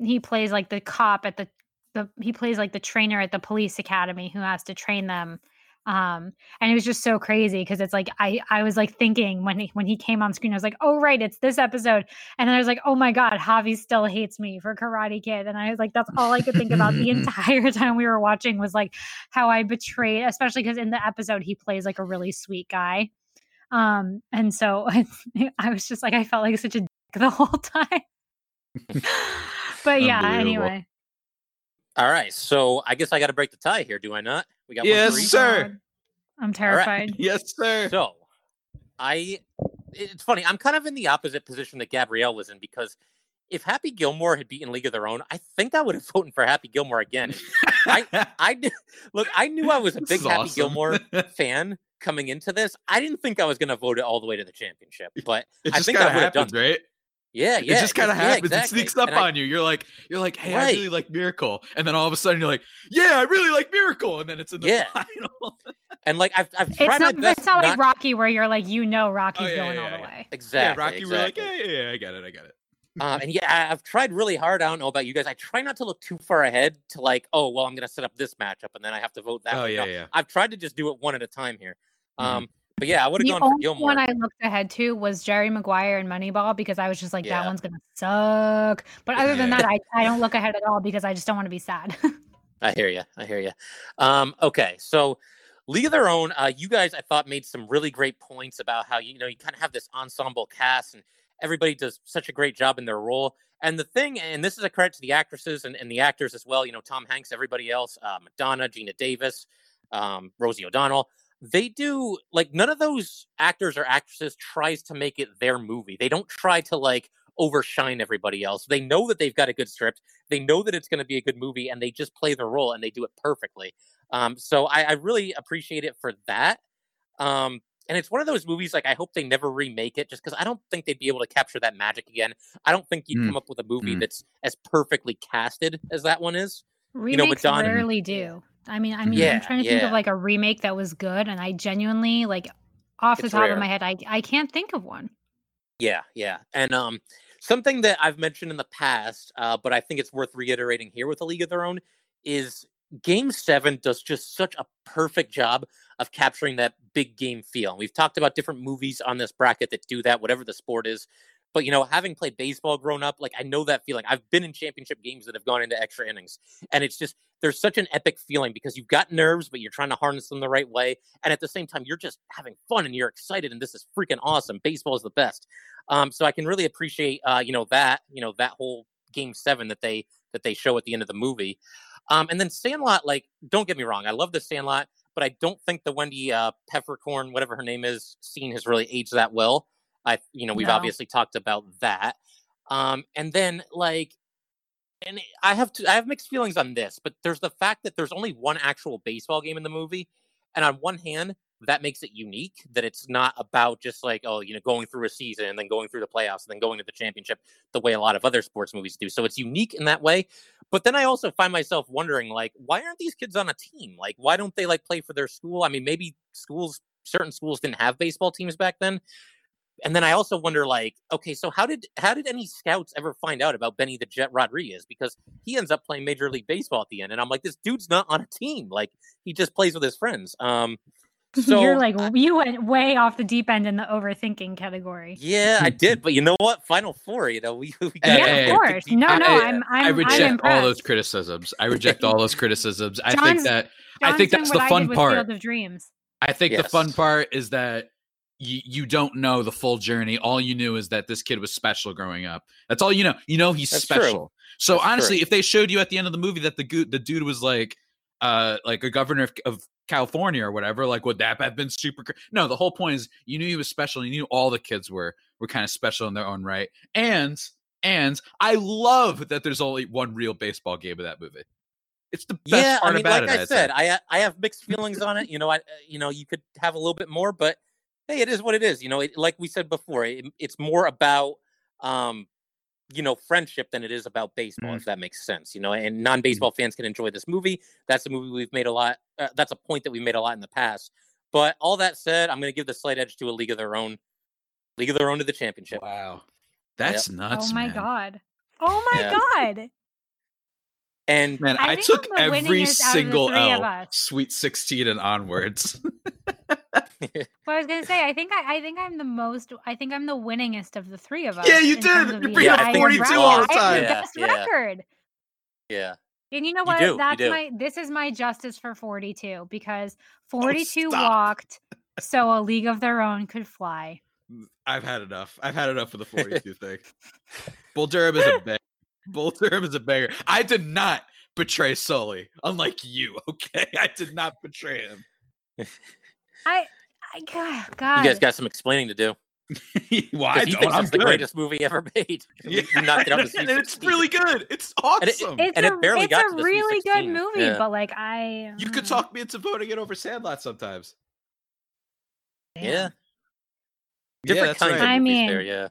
He plays like the cop at the the he plays like the trainer at the police academy who has to train them um and it was just so crazy because it's like i i was like thinking when he when he came on screen i was like oh right it's this episode. And then i was like oh my god javi still hates me for karate kid. And i was like that's all i could think about the entire time we were watching was like how i betrayed especially because in the episode he plays like a really sweet guy. Um and so I, I was just like i felt like such a dick the whole time. But yeah anyway all right, so I guess I got to break the tie here, do I not? We got yes, sir. I'm terrified. Right. Yes, sir. So, I it's funny. I'm kind of in the opposite position that Gabrielle was in because if Happy Gilmore had beaten League of Their Own, I think I would have voted for Happy Gilmore again. I, I look. I knew I was a big Happy awesome. Gilmore fan coming into this. I didn't think I was going to vote it all the way to the championship, but I think I would have done. Right? Yeah, yeah. It just kind of yeah, happens. Exactly. It sneaks up and on I, you. You're like, you're like, hey, right. I really like Miracle, and then all of a sudden you're like, yeah, I really like Miracle, and then it's in the yeah. final. and like I've, I've tried it's not, It's not, not like Rocky where you're like, you know, Rocky's oh, yeah, going yeah, all the way. Exactly. Rocky, exactly. we're like, yeah, yeah, yeah, I get it, I get it. Um, and yeah, I've tried really hard. I don't know about you guys. I try not to look too far ahead to like, oh, well, I'm going to set up this matchup and then I have to vote that. Oh, way. yeah, yeah. I've tried to just do it one at a time here. Mm-hmm. Um, but yeah, I would have gone for Gilmore. one I looked ahead to was Jerry Maguire and Moneyball because I was just like, yeah. that one's gonna suck. But other than that, I, I don't look ahead at all because I just don't want to be sad. I hear you. I hear you. Um, okay, so League of Their Own, uh, you guys, I thought made some really great points about how you know you kind of have this ensemble cast and everybody does such a great job in their role. And the thing, and this is a credit to the actresses and, and the actors as well. You know, Tom Hanks, everybody else, uh, Madonna, Geena Davis, um, Rosie O'Donnell they do like none of those actors or actresses tries to make it their movie. They don't try to like overshine everybody else. They know that they've got a good script. They know that it's going to be a good movie, and they just play their role and they do it perfectly. Um, so I, I, really appreciate it for that. Um, and it's one of those movies like I hope they never remake it, just because I don't think they'd be able to capture that magic again. I don't think you'd mm. come up with a movie mm. that's as perfectly casted as that one is. Remakes you know, rarely do. I mean, I mean, yeah, I'm trying to yeah. think of like a remake that was good, and I genuinely like off it's the top rare. of my head, I I can't think of one. Yeah, yeah, and um, something that I've mentioned in the past, uh, but I think it's worth reiterating here with a League of Their Own is Game Seven does just such a perfect job of capturing that big game feel. And we've talked about different movies on this bracket that do that, whatever the sport is. But you know, having played baseball growing up, like I know that feeling. I've been in championship games that have gone into extra innings, and it's just there's such an epic feeling because you've got nerves, but you're trying to harness them the right way, and at the same time, you're just having fun and you're excited, and this is freaking awesome. Baseball is the best. Um, so I can really appreciate, uh, you know, that you know that whole game seven that they that they show at the end of the movie. Um, and then Sandlot, like, don't get me wrong, I love the Sandlot, but I don't think the Wendy uh, Peppercorn, whatever her name is, scene has really aged that well. I, you know, we've no. obviously talked about that. Um, and then like, and I have to, I have mixed feelings on this, but there's the fact that there's only one actual baseball game in the movie, and on one hand, that makes it unique that it's not about just like oh you know going through a season and then going through the playoffs and then going to the championship the way a lot of other sports movies do so it's unique in that way but then i also find myself wondering like why aren't these kids on a team like why don't they like play for their school i mean maybe schools certain schools didn't have baseball teams back then and then I also wonder, like, okay, so how did how did any scouts ever find out about Benny the Jet Rodriguez? Because he ends up playing Major League Baseball at the end, and I'm like, this dude's not on a team. Like, he just plays with his friends. Um, so you're like I, you went way off the deep end in the overthinking category. Yeah, I did, but you know what? Final four, you know, we, we got yeah, of course. No, no, I, I'm, I'm I reject I'm all those criticisms. I reject all those criticisms. I think that John's I think that's the fun part. Field of Dreams. I think yes. the fun part is that you, you don't know the full journey. All you knew is that this kid was special growing up. That's all you know. You know he's That's special. True. So That's honestly, true. if they showed you at the end of the movie that the the dude was like uh like a governor of, of California or whatever, like would that have been super? No, the whole point is you knew he was special. You knew all the kids were were kind of special in their own right. And and I love that there's only one real baseball game of that movie. It's the best yeah, part I mean, about like it. I said, I I have mixed feelings on it. You know, I you know you could have a little bit more, but hey, it is what it is. You know, it, like we said before, it, it's more about um, you know friendship than it is about baseball. Mm-hmm. If that makes sense, you know. And mm-hmm. non-baseball mm-hmm. fans can enjoy this movie. That's a movie we've made a lot. Uh, that's a point that we made a lot in the past. But all that said, I'm going to give the slight edge to a league of their own. League of their own to the championship. Wow, that's yep. nuts. Oh my man. god. Oh my yeah. god. And man, I, I took every single L, Sweet 16 and onwards. well, I was gonna say, I think I, I think I'm the most. I think I'm the winningest of the three of us. Yeah, you did. You bring up 42 all the time. I have the best yeah. record. Yeah. And you know what? You do, That's my. This is my justice for 42 because 42 oh, walked, so a league of their own could fly. I've had enough. I've had enough of the 42 thing. Bull Durham is a banger. Bull Durham is a banger. I did not betray Sully, unlike you. Okay, I did not betray him. I, I God, You guys got some explaining to do. Why? Well, he thinks it's the greatest movie ever made. Yeah, and it's really good. It's awesome. And it, and it a, barely it's got a really good movie, yeah. but like I, you could um talk me into voting it over Sandlot sometimes. Yeah. Different yeah, kinds right. of I mean, there, yeah.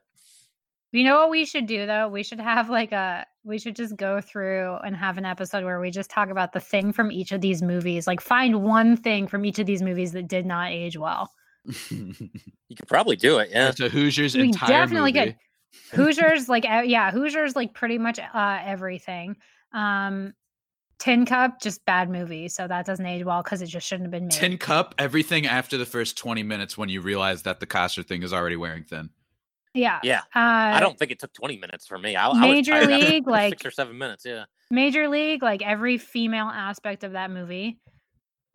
You know what we should do though? We should have like a we should just go through and have an episode where we just talk about the thing from each of these movies. Like find one thing from each of these movies that did not age well. you could probably do it. Yeah. To Hoosiers we entire definitely movie. Could. Hoosiers like yeah, Hoosiers like pretty much uh everything. Um Tin Cup, just bad movie, so that doesn't age well because it just shouldn't have been made. Tin Cup, everything after the first twenty minutes when you realize that the Koster thing is already wearing thin. Yeah. Yeah. Uh, I don't think it took 20 minutes for me. I, Major I was League, like six or seven minutes. Yeah. Major League, like every female aspect of that movie.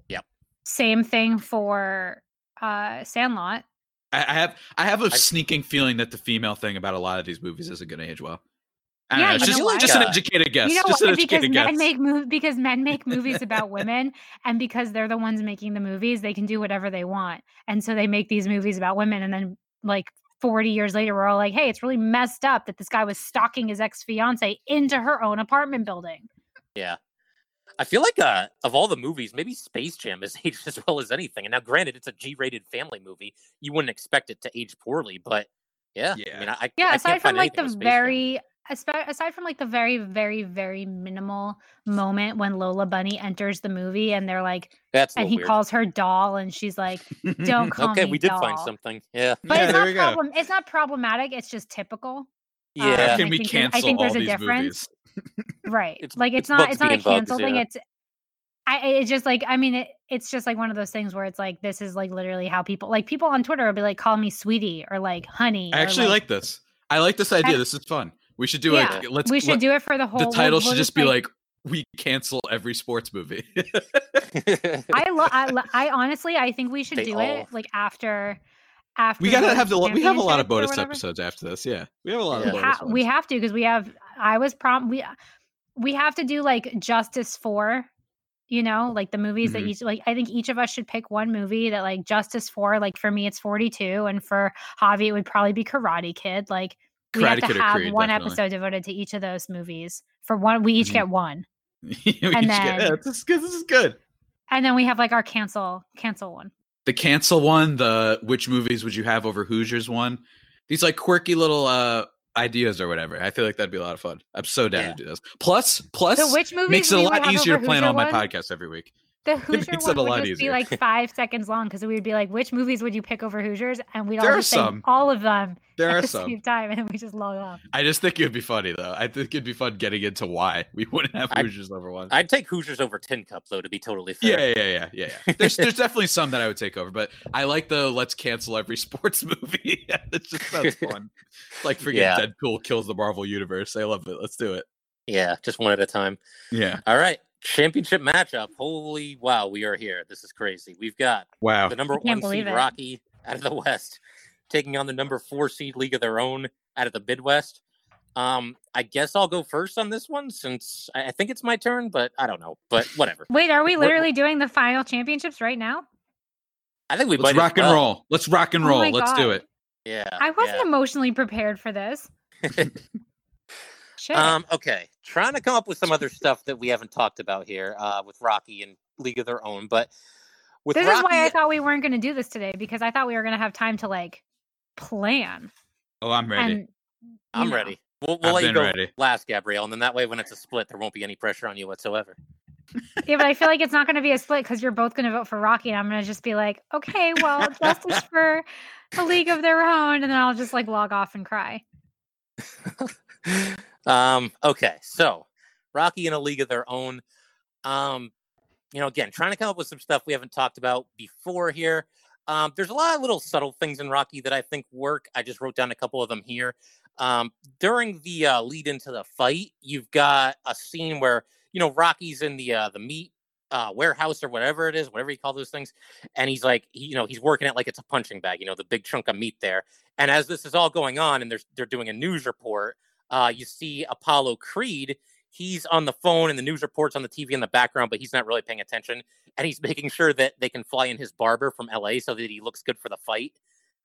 Yep. Same thing for uh Sandlot. I, I have I have a I, sneaking feeling that the female thing about a lot of these movies isn't going to age well. I yeah, know, just, just an educated guess. You know just what? because men make mov- because men make movies about women, and because they're the ones making the movies, they can do whatever they want, and so they make these movies about women, and then like 40 years later, we're all like, hey, it's really messed up that this guy was stalking his ex fiance into her own apartment building. Yeah. I feel like uh, of all the movies, maybe Space Jam is aged as well as anything. And now, granted, it's a G-rated family movie. You wouldn't expect it to age poorly, but yeah, yeah. I mean, I, yeah. I aside from like the very aside from like the very very very minimal moment when Lola Bunny enters the movie and they're like that's and he weird. calls her doll and she's like don't call okay, me we did doll. find something. Yeah. But yeah, it's not problem it's not problematic, it's just typical. Yeah. Uh, can we cancel I think there's a difference. right. It's, like it's, it's not it's not a cancel thing. Yeah. It's I it's just like I mean it, it's just like one of those things where it's like this is like literally how people like people on Twitter will be like call me sweetie or like honey. I actually like, like, this. I like this idea. I, this is fun. We should do yeah, it. Let's. We should let, do it for the whole. The title we'll, should we'll just be like, "We cancel every sports movie." I, lo- I, lo- I honestly, I think we should they do all... it like after. After we gotta have the we have a lot of bonus episodes after this. Yeah, we have a lot yeah. of bonus. Ha- we have to because we have. I was prom. We we have to do like justice for you know like the movies mm-hmm. that each like i think each of us should pick one movie that like justice for like for me it's 42 and for javi it would probably be karate kid like we have to have Creed, one definitely. episode devoted to each of those movies. For one, we each mm-hmm. get one. and then get, this is good. This is good. And then we have like our cancel cancel one. The cancel one, the which movies would you have over Hoosiers one? These like quirky little uh ideas or whatever. I feel like that'd be a lot of fun. I'm so down yeah. to do this. Plus, plus, so which movies makes it a lot easier to plan on my podcast every week. The Hoosier one would just easier. be like five seconds long because we would be like, "Which movies would you pick over Hoosiers?" And we'd all say all of them. There at are the some. Same time, and we just log off. I just think it would be funny though. I think it'd be fun getting into why we wouldn't have Hoosiers I'd, over one. I'd take Hoosiers over Tin Cup though, to be totally fair. Yeah, yeah, yeah, yeah. yeah. there's there's definitely some that I would take over, but I like the let's cancel every sports movie. It's just sounds fun. like forget yeah. Deadpool kills the Marvel universe. I love it. Let's do it. Yeah, just one at a time. Yeah. All right championship matchup. Holy wow, we are here. This is crazy. We've got wow the number one seed it. Rocky out of the West taking on the number four seed League of Their Own out of the Midwest. Um, I guess I'll go first on this one since I think it's my turn, but I don't know. But whatever. Wait, are we literally We're, doing the final championships right now? I think we let's rock and well. roll. Let's rock and oh roll. Oh let's God. do it. Yeah. I wasn't yeah. emotionally prepared for this. Shit. Um, okay, trying to come up with some other stuff that we haven't talked about here uh, with Rocky and League of Their Own, but with this Rocky, is why I thought we weren't going to do this today because I thought we were going to have time to like plan. Oh, I'm ready. And, I'm know. ready. We'll, we'll let you go ready. last, Gabrielle, and then that way, when it's a split, there won't be any pressure on you whatsoever. yeah, but I feel like it's not going to be a split because you're both going to vote for Rocky, and I'm going to just be like, okay, well, justice for a league of their own, and then I'll just like log off and cry. Um, okay, so Rocky in a league of their own. Um, you know, again, trying to come up with some stuff we haven't talked about before here. Um, there's a lot of little subtle things in Rocky that I think work. I just wrote down a couple of them here. Um, during the uh, lead into the fight, you've got a scene where you know Rocky's in the uh, the meat uh, warehouse or whatever it is, whatever you call those things, and he's like, he, you know, he's working it like it's a punching bag, you know, the big chunk of meat there. And as this is all going on, and they're they're doing a news report, uh, you see Apollo Creed. He's on the phone and the news reports on the TV in the background, but he's not really paying attention. And he's making sure that they can fly in his barber from LA so that he looks good for the fight.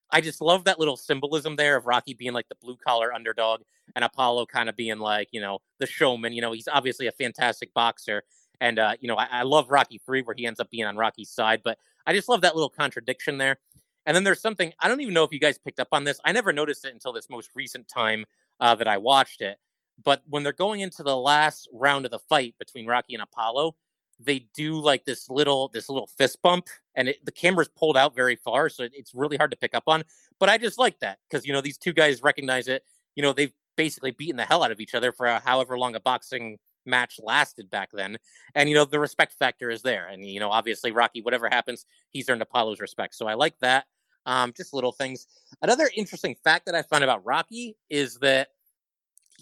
I just love that little symbolism there of Rocky being like the blue collar underdog and Apollo kind of being like, you know, the showman. You know, he's obviously a fantastic boxer. And, uh, you know, I, I love Rocky 3 where he ends up being on Rocky's side, but I just love that little contradiction there. And then there's something, I don't even know if you guys picked up on this. I never noticed it until this most recent time uh, that I watched it. But when they're going into the last round of the fight between Rocky and Apollo, they do like this little this little fist bump, and it, the camera's pulled out very far, so it's really hard to pick up on. But I just like that because you know these two guys recognize it. You know they've basically beaten the hell out of each other for however long a boxing match lasted back then, and you know the respect factor is there. And you know obviously Rocky, whatever happens, he's earned Apollo's respect. So I like that. Um, just little things. Another interesting fact that I found about Rocky is that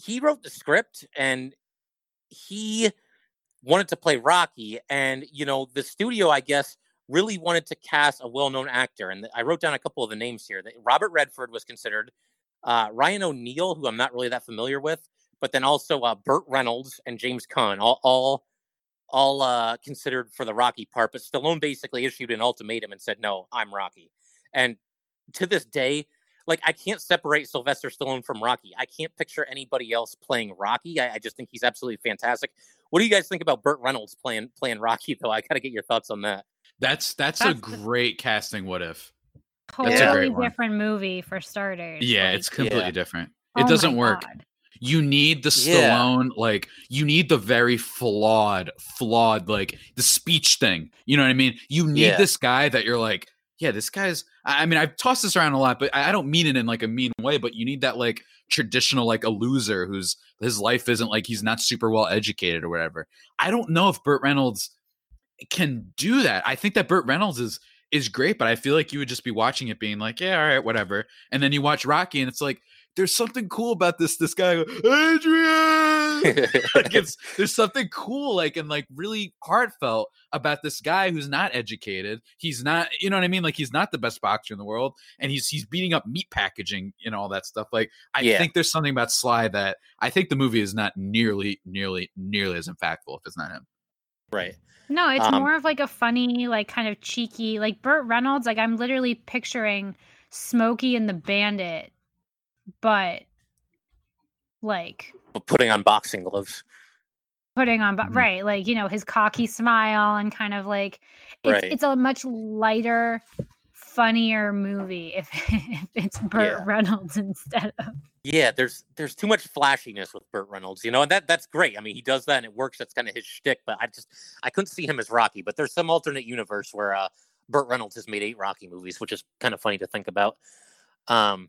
he wrote the script and he wanted to play Rocky. And, you know, the studio, I guess, really wanted to cast a well known actor. And I wrote down a couple of the names here. Robert Redford was considered, uh, Ryan O'Neal, who I'm not really that familiar with, but then also uh, Burt Reynolds and James Caan, all, all all uh, considered for the Rocky part, but Stallone basically issued an ultimatum and said, "No, I'm Rocky." And to this day, like I can't separate Sylvester Stallone from Rocky. I can't picture anybody else playing Rocky. I, I, just think he's absolutely fantastic. What do you guys think about Burt Reynolds playing playing Rocky? Though I gotta get your thoughts on that. That's that's, that's a great casting. What if? That's totally different movie for starters. Yeah, like, it's completely yeah. different. It oh doesn't work. God. You need the Stallone, yeah. like you need the very flawed, flawed, like the speech thing. You know what I mean? You need yeah. this guy that you're like, yeah, this guy's. I mean, I've tossed this around a lot, but I don't mean it in like a mean way. But you need that like traditional, like a loser whose his life isn't like he's not super well educated or whatever. I don't know if Burt Reynolds can do that. I think that Burt Reynolds is is great, but I feel like you would just be watching it being like, yeah, all right, whatever. And then you watch Rocky and it's like, there's something cool about this this guy Adrian! Like it's there's something cool like and like really heartfelt about this guy who's not educated. He's not you know what i mean? Like he's not the best boxer in the world and he's he's beating up meat packaging and all that stuff. Like i yeah. think there's something about sly that i think the movie is not nearly nearly nearly as impactful if it's not him. Right. No, it's um, more of like a funny, like kind of cheeky, like Burt Reynolds. Like I'm literally picturing Smokey and the Bandit but like putting on boxing gloves putting on mm-hmm. right like you know his cocky smile and kind of like it's right. it's a much lighter funnier movie if, if it's Burt yeah. Reynolds instead of yeah there's there's too much flashiness with Burt Reynolds you know and that that's great I mean he does that and it works that's kind of his shtick but I just I couldn't see him as Rocky but there's some alternate universe where uh Burt Reynolds has made eight Rocky movies which is kind of funny to think about um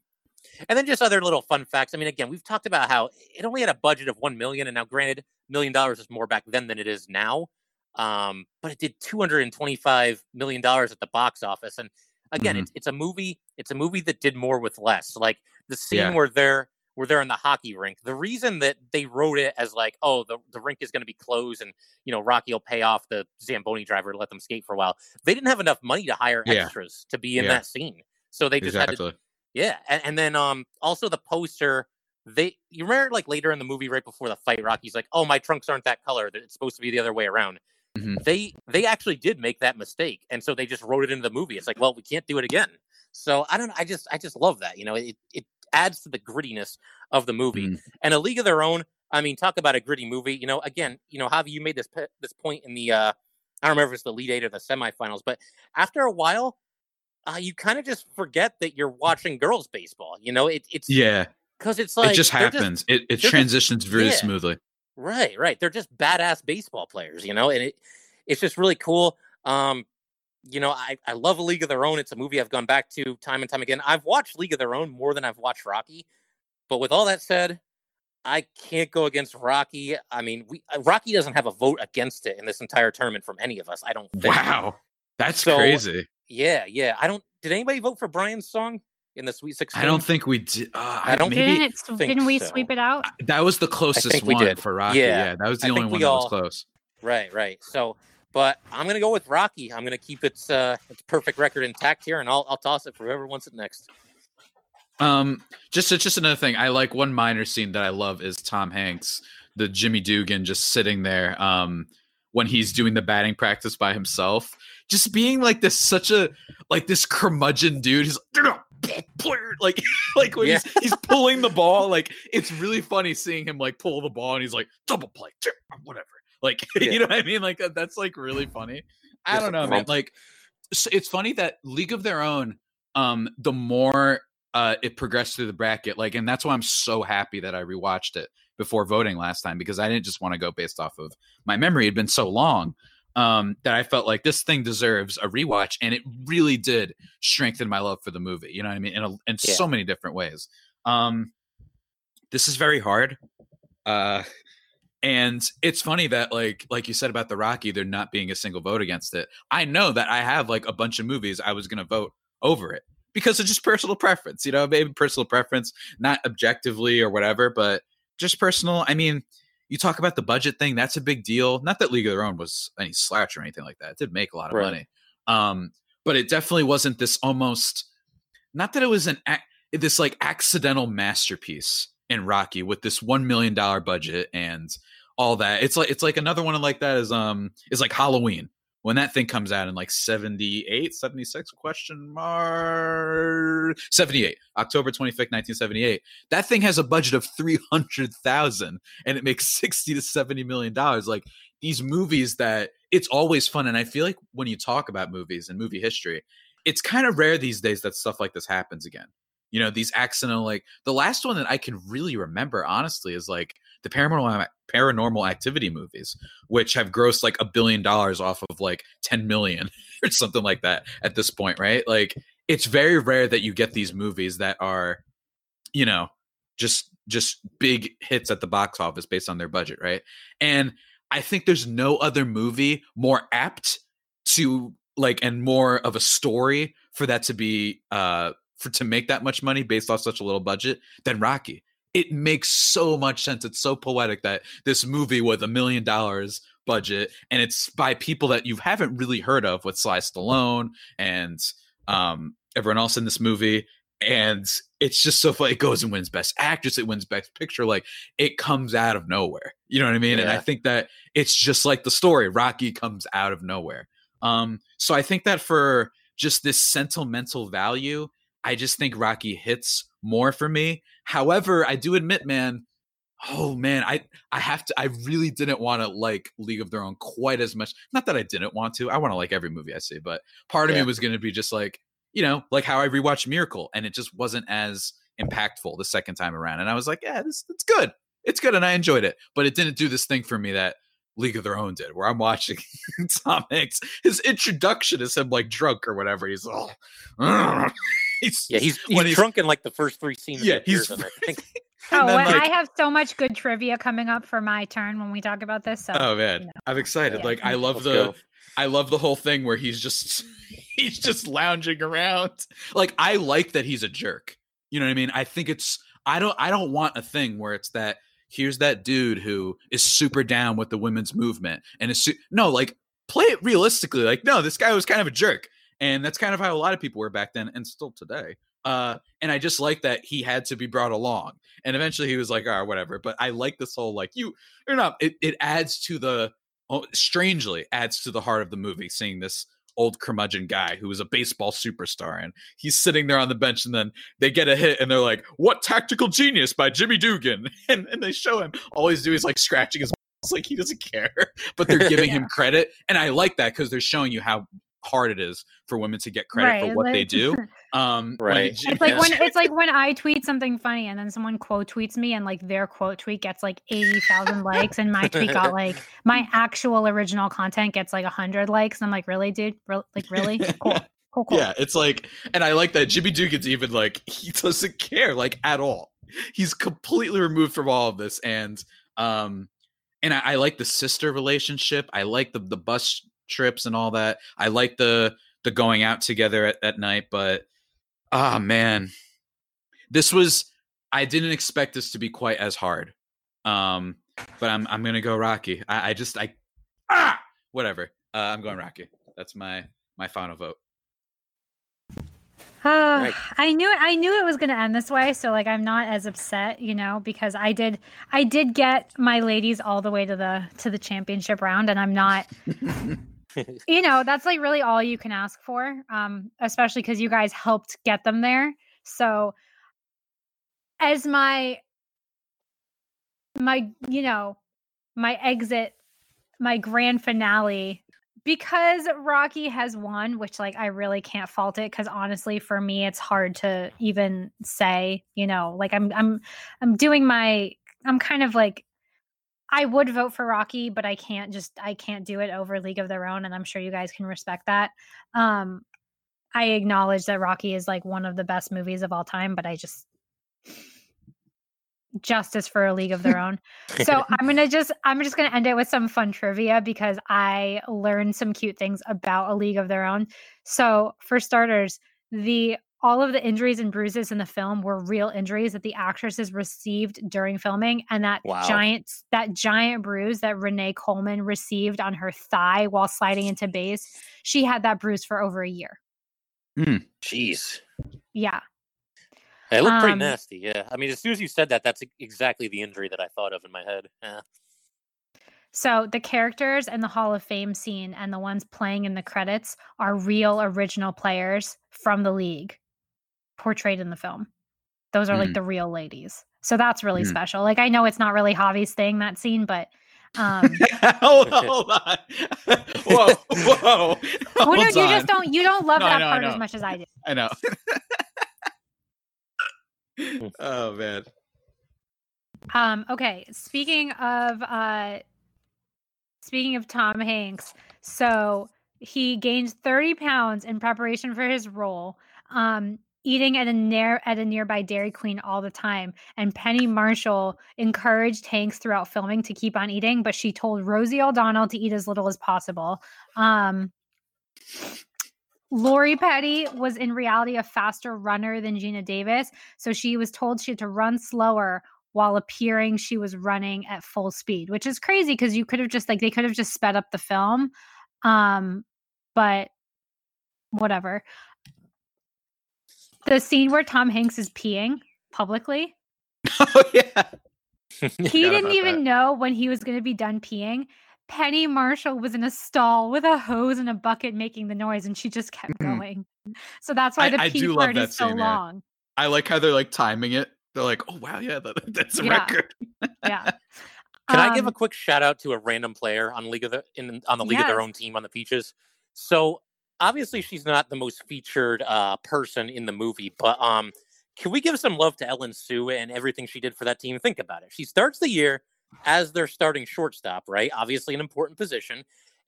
and then just other little fun facts. I mean, again, we've talked about how it only had a budget of one million, and now, granted, million dollars is more back then than it is now. Um, but it did two hundred and twenty-five million dollars at the box office, and again, mm-hmm. it's it's a movie. It's a movie that did more with less. Like the scene yeah. where they're where they're in the hockey rink. The reason that they wrote it as like, oh, the, the rink is going to be closed and, you know, Rocky will pay off the Zamboni driver to let them skate for a while. They didn't have enough money to hire yeah. extras to be in yeah. that scene. So they just exactly. had to yeah, and, and then um also the poster. They you remember like later in the movie, right before the fight, Rocky's like, "Oh, my trunks aren't that color. It's supposed to be the other way around." Mm-hmm. They they actually did make that mistake, and so they just wrote it into the movie. It's like, well, we can't do it again. So I don't. I just I just love that. You know, it it adds to the grittiness of the movie. Mm. And a League of Their Own. I mean, talk about a gritty movie. You know, again, you know, Javi, you made this this point in the uh, I don't remember if it's the lead eight or the semifinals, but after a while, uh, you kind of just forget that you're watching girls baseball. You know, it, it's yeah, because it's like it just happens. Just, it it transitions just, very yeah. smoothly. Right, right. They're just badass baseball players, you know, and it it's just really cool. Um, you know, I, I love A League of Their Own. It's a movie I've gone back to time and time again. I've watched League of Their Own more than I've watched Rocky. But with all that said, I can't go against Rocky. I mean, we uh, Rocky doesn't have a vote against it in this entire tournament from any of us. I don't think. Wow. That's so, crazy. Yeah, yeah. I don't. Did anybody vote for Brian's song in the Sweet Sixteen? I don't think we did. Uh, I don't. Maybe, didn't it, didn't we so. sweep it out? That was the closest one for Rocky. Yeah. yeah, that was the I only one that all, was close. Right, right. So, but I'm gonna go with Rocky. I'm gonna keep its uh its perfect record intact here, and I'll I'll toss it for whoever wants it next. Um, just just another thing. I like one minor scene that I love is Tom Hanks, the Jimmy Dugan, just sitting there. Um, when he's doing the batting practice by himself just being like this such a like this curmudgeon dude. He's like, like like when yeah. he's, he's pulling the ball like it's really funny seeing him like pull the ball and he's like double play whatever. Like yeah. you know what i mean? Like that's like really funny. I don't know man. like it's funny that league of their own um the more uh it progressed through the bracket like and that's why i'm so happy that i rewatched it before voting last time because i didn't just want to go based off of my memory. Had been so long um, that I felt like this thing deserves a rewatch, and it really did strengthen my love for the movie. You know what I mean? In a, in yeah. so many different ways. Um, this is very hard, uh, and it's funny that like like you said about the Rocky, there not being a single vote against it. I know that I have like a bunch of movies I was going to vote over it because of just personal preference. You know, maybe personal preference, not objectively or whatever, but just personal. I mean you talk about the budget thing, that's a big deal. Not that League of Their Own was any slouch or anything like that. It did make a lot of right. money. Um, but it definitely wasn't this almost not that it was an this like accidental masterpiece in Rocky with this one million dollar budget and all that. It's like it's like another one like that is um is like Halloween when that thing comes out in like 78 76 question mark 78 october 25th 1978 that thing has a budget of 300000 and it makes 60 to 70 million dollars. Like these movies that it's always fun and i feel like when you talk about movies and movie history it's kind of rare these days that stuff like this happens again. You know these accidental like the last one that i can really remember honestly is like the paranormal paranormal activity movies which have grossed like a billion dollars off of like 10 million or something like that at this point right like it's very rare that you get these movies that are you know just just big hits at the box office based on their budget right and I think there's no other movie more apt to like and more of a story for that to be uh for to make that much money based off such a little budget than Rocky. It makes so much sense. It's so poetic that this movie with a million dollars budget and it's by people that you haven't really heard of with Sly Stallone and um everyone else in this movie and it's just so funny. It goes and wins Best Actress. It wins Best Picture. Like it comes out of nowhere. You know what I mean? Yeah. And I think that it's just like the story. Rocky comes out of nowhere. Um, so I think that for just this sentimental value, I just think Rocky hits more for me. However, I do admit, man, oh man, I I have to. I really didn't want to like League of Their Own quite as much. Not that I didn't want to. I want to like every movie I see, but part of yeah. me was going to be just like you know, like how I rewatched Miracle, and it just wasn't as impactful the second time around. And I was like, yeah, this it's good, it's good, and I enjoyed it, but it didn't do this thing for me that League of Their Own did, where I'm watching Tom Hanks. His introduction is him like drunk or whatever. He's all, he's, yeah, he's he's, he's drunk in like the first three scenes. Yeah, he's. I think. Oh, then, like, I have so much good trivia coming up for my turn when we talk about this. So, oh man, you know. I'm excited. Yeah. Like I love Let's the, go. I love the whole thing where he's just he's just lounging around. Like I like that he's a jerk. You know what I mean? I think it's I don't I don't want a thing where it's that here's that dude who is super down with the women's movement and is su- no like play it realistically like no this guy was kind of a jerk and that's kind of how a lot of people were back then and still today uh and i just like that he had to be brought along and eventually he was like all right whatever but i like this whole like you you're not it, it adds to the oh, strangely adds to the heart of the movie seeing this old curmudgeon guy who was a baseball superstar and he's sitting there on the bench and then they get a hit and they're like what tactical genius by jimmy dugan and, and they show him all he's doing is like scratching his balls like he doesn't care but they're giving yeah. him credit and i like that because they're showing you how hard it is for women to get credit right, for what like, they do. Um, right. It's like when it's like when I tweet something funny and then someone quote tweets me and like their quote tweet gets like eighty thousand likes and my tweet got like my actual original content gets like hundred likes. I'm like, really, dude? Re- like, really? Cool. Cool, cool. Yeah, it's like, and I like that Jimmy Dugan's even like he doesn't care like at all. He's completely removed from all of this, and um, and I, I like the sister relationship. I like the the bus trips and all that. I like the the going out together at, at night, but ah oh, man, this was I didn't expect this to be quite as hard. Um, but I'm I'm gonna go Rocky. I, I just I ah whatever. Uh, I'm going Rocky. That's my my final vote. Uh, right. I knew it. I knew it was going to end this way, so like I'm not as upset, you know, because I did. I did get my ladies all the way to the to the championship round, and I'm not. you know, that's like really all you can ask for, um, especially because you guys helped get them there. So, as my my you know my exit, my grand finale because Rocky has won, which like I really can't fault it because honestly, for me, it's hard to even say. You know, like I'm I'm I'm doing my I'm kind of like I would vote for Rocky, but I can't just I can't do it over League of Their Own, and I'm sure you guys can respect that. Um, I acknowledge that Rocky is like one of the best movies of all time, but I just justice for a league of their own. So I'm gonna just I'm just gonna end it with some fun trivia because I learned some cute things about a league of their own. So for starters, the all of the injuries and bruises in the film were real injuries that the actresses received during filming and that wow. giant that giant bruise that Renee Coleman received on her thigh while sliding into base she had that bruise for over a year. Mm. jeez. Yeah. It looked pretty um, nasty yeah. I mean as soon as you said that that's exactly the injury that i thought of in my head yeah. So the characters in the Hall of Fame scene and the ones playing in the credits are real original players from the league portrayed in the film. Those are mm. like the real ladies. So that's really mm. special. Like I know it's not really Javi's thing that scene, but um hold, hold on. whoa, whoa. well, no, you just don't you don't love no, that know, part as much as I do. I know. oh man. Um, okay. Speaking of uh speaking of Tom Hanks, so he gained 30 pounds in preparation for his role. Um, eating at a near at a nearby Dairy Queen all the time. And Penny Marshall encouraged Hanks throughout filming to keep on eating, but she told Rosie O'Donnell to eat as little as possible. Um, Lori Petty was in reality a faster runner than Geena Davis, so she was told she had to run slower while appearing she was running at full speed, which is crazy because you could have just like they could have just sped up the film. Um, but whatever. The scene where Tom Hanks is peeing publicly. oh yeah. he didn't even that. know when he was going to be done peeing. Penny Marshall was in a stall with a hose and a bucket making the noise, and she just kept mm-hmm. going. So that's why the I, pee I part is so long. I like how they're like timing it. They're like, "Oh wow, yeah, that, that's a yeah. record." yeah. Can um, I give a um quick shout out to a random player on League of the in on the League yes. of Their Own team on the Peaches? So obviously she's not the most featured uh, person in the movie, but um, can we give some love to Ellen Sue and everything she did for that team? Think about it. She starts the year as their starting shortstop, right? Obviously, an important position.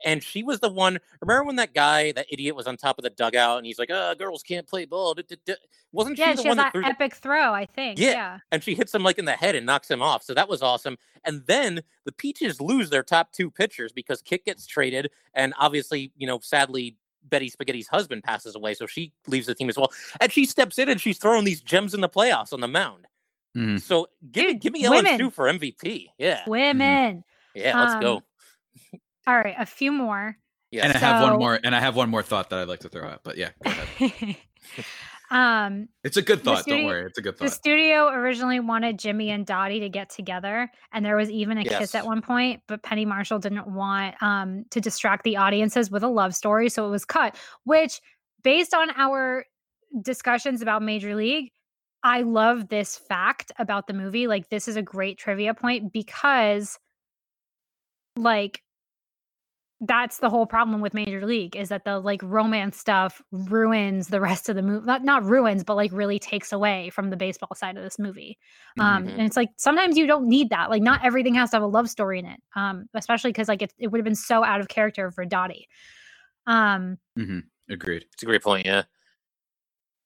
And she was the one. Remember when that guy, that idiot, was on top of the dugout and he's like, "Uh, girls can't play ball." Wasn't yeah, she the she one that, that epic the... throw? I think. Yeah. yeah, and she hits him like in the head and knocks him off. So that was awesome. And then the Peaches lose their top two pitchers because Kit gets traded, and obviously, you know, sadly, Betty Spaghetti's husband passes away, so she leaves the team as well. And she steps in and she's throwing these gems in the playoffs on the mound. Mm. So give me give me Ellen Sue for MVP. Yeah. Mm-hmm. Women. Mm. Yeah, let's um, go. All right, a few more. Yeah. And I have one more and I have one more thought that I'd like to throw out. But yeah, go ahead. Um, it's a good thought. Studio, don't worry, it's a good thought. The studio originally wanted Jimmy and Dottie to get together, and there was even a yes. kiss at one point. But Penny Marshall didn't want um, to distract the audiences with a love story, so it was cut. Which, based on our discussions about Major League, I love this fact about the movie. Like, this is a great trivia point because, like, that's the whole problem with major league is that the like romance stuff ruins the rest of the movie not, not ruins but like really takes away from the baseball side of this movie um mm-hmm. and it's like sometimes you don't need that like not everything has to have a love story in it um especially because like it, it would have been so out of character for dottie um mm-hmm. agreed it's a great point yeah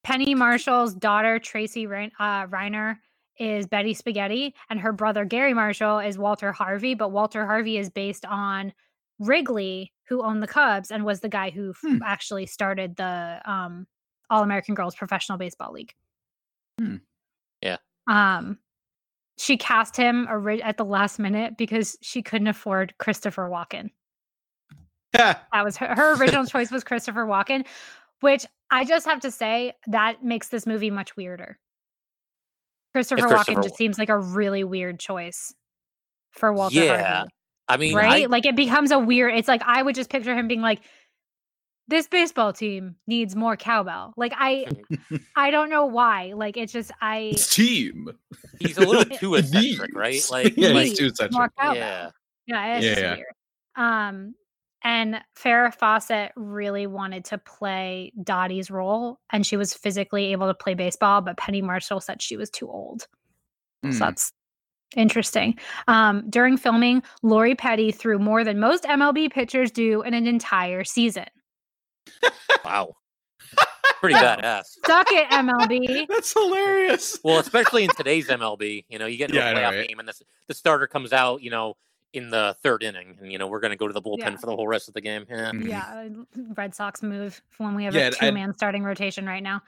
penny marshall's daughter tracy Rein, uh, reiner is betty spaghetti and her brother garry marshall is walter harvey but walter harvey is based on Wrigley, who owned the Cubs and was the guy who hmm. actually started the um, All American Girls Professional Baseball League. Hmm. Yeah. Um, she cast him at the last minute because she couldn't afford Christopher Walken. that was her, her original choice was Christopher Walken, which I just have to say that makes this movie much weirder. Christopher, Christopher Walken just seems like a really weird choice for Walter yeah. I mean, right? I, like it becomes a weird. It's like I would just picture him being like, "This baseball team needs more cowbell." Like I, I don't know why. Like it's just I. It's team. He's a little too eccentric, right? Like, yeah, like he's too eccentric. Yeah, yeah, it's yeah, weird. Um, and Farrah Fawcett really wanted to play Dottie's role, and she was physically able to play baseball, but Penny Marshall said she was too old. Mm. So hmm. that's Interesting. Um, during filming, Lori Petty threw more than most MLB pitchers do in an entire season. wow. Pretty badass. Suck it, MLB. That's hilarious. Well, especially in today's MLB, you know, you get into yeah, a playoff know, right? game and the, the starter comes out, you know, in the third inning, and you know we're going to go to the bullpen yeah. for the whole rest of the game. Yeah, mm-hmm. yeah. Red Sox move when we have yeah, a two-man starting rotation right now.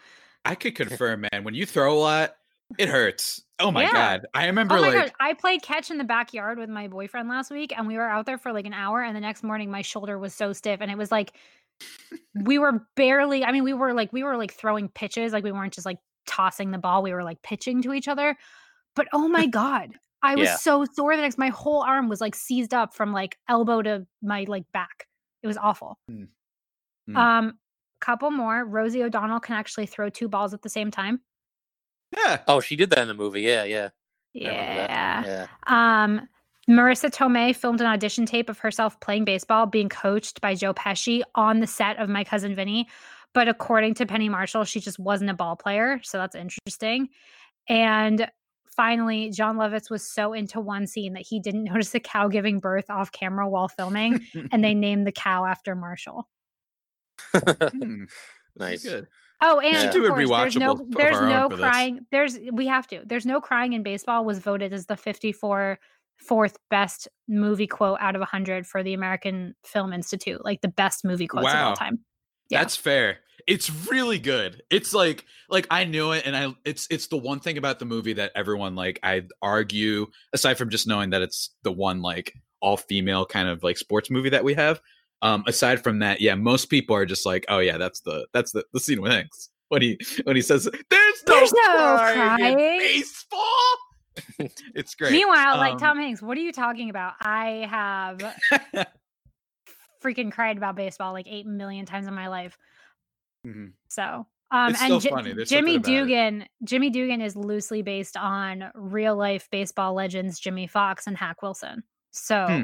I could confirm, man. When you throw a lot, it hurts. Oh my yeah. god! I remember oh like god. I played catch in the backyard with my boyfriend last week, and we were out there for like an hour. And the next morning, my shoulder was so stiff, and it was like we were barely. I mean, we were like we were like throwing pitches, like we weren't just like tossing the ball. We were like pitching to each other. But oh my god, I was yeah. so sore the next. My whole arm was like seized up from like elbow to my like back. It was awful. Mm. Mm. Um, couple more. Rosie O'Donnell can actually throw two balls at the same time. Yeah. Oh, she did that in the movie. Yeah, yeah. Yeah. Yeah. Um, Marisa Tomei filmed an audition tape of herself playing baseball, being coached by Joe Pesci on the set of My Cousin Vinny. But according to Penny Marshall, she just wasn't a ball player. So that's interesting. And finally, Jon Lovitz was so into one scene that he didn't notice a cow giving birth off camera while filming, and they named the cow after Marshall. hmm. Nice. Good. Oh, and Yeah. of Do a course, there's no rewatchable of there's no for this. crying. There's we have to. There's no crying in baseball was voted as the 54 fourth best movie quote out of 100 for the American Film Institute, like the best movie quotes of all time. Yeah. That's fair. It's really good. It's like like I knew it and I it's it's the one thing about the movie that everyone like I'd argue aside from just knowing that it's the one like all female kind of like sports movie that we have. Um aside from that, yeah, most people are just like, "Oh yeah, that's the that's the the scene with Hanks." When he when he says there's no, There's no crying in crying." baseball. it's great. Meanwhile, like Um, Tom Hanks, what are you talking about? I have freaking cried about baseball like 8 million times in my life. Mhm. So, um, It's and still Ji- funny. There's Jimmy something about it. Dugan, Jimmy Dugan is loosely based on real life baseball legends Jimmie Foxx and Hack Wilson. So, Hmm.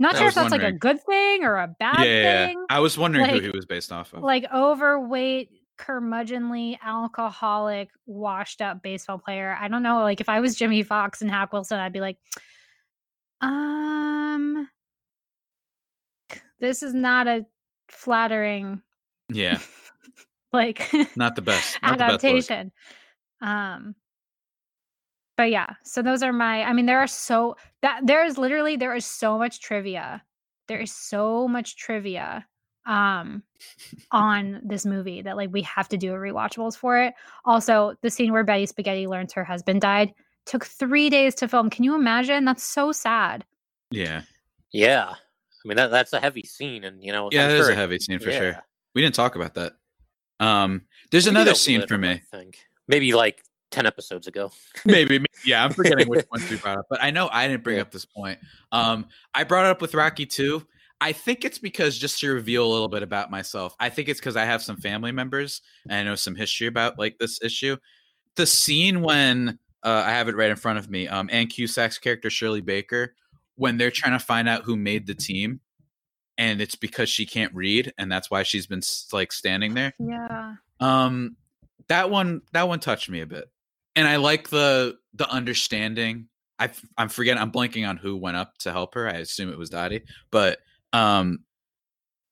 Not I sure if that's like a good thing or a bad yeah, yeah, yeah. thing. I was wondering Like- who he was based off of. Like overweight, curmudgeonly, alcoholic, washed up baseball player. I don't know. Like if I was Jimmie Foxx and Hack Wilson, I'd be like, um, this is not a flattering yeah, like not the best. Not the best adaptation. Um but yeah, so those are my I mean there are so that there is literally there is so much trivia. There is so much trivia um on this movie that like we have to do a rewatchables for it. Also, the scene where Betty Spaghetti learns her husband died took 3 days to film. Can you imagine? That's so sad. Yeah. Yeah. I mean that that's a heavy scene and you know Yeah, I'm it is sure a heavy scene for yeah. sure. We didn't talk about that. Um, there's We did another a scene for me. I think. Maybe like 10 episodes ago. maybe, maybe- yeah, I'm forgetting which ones we brought up, but I know I didn't bring Yeah. up this point. Um, I brought it up with Rocky too. I think it's because just to reveal a little bit about myself. I think it's because I have some family members and I know some history about like this issue. The scene when uh, I have it right in front of me, um, Ann Cusack's character Shirley Baker, when they're trying to find out who made the team, and it's because she can't read, and that's why she's been like standing there. Yeah. Um, that one that one touched me a bit, and I like the the understanding. I I'm forgetting. I'm blanking on who went up to help her. I assume it was Dottie, but um,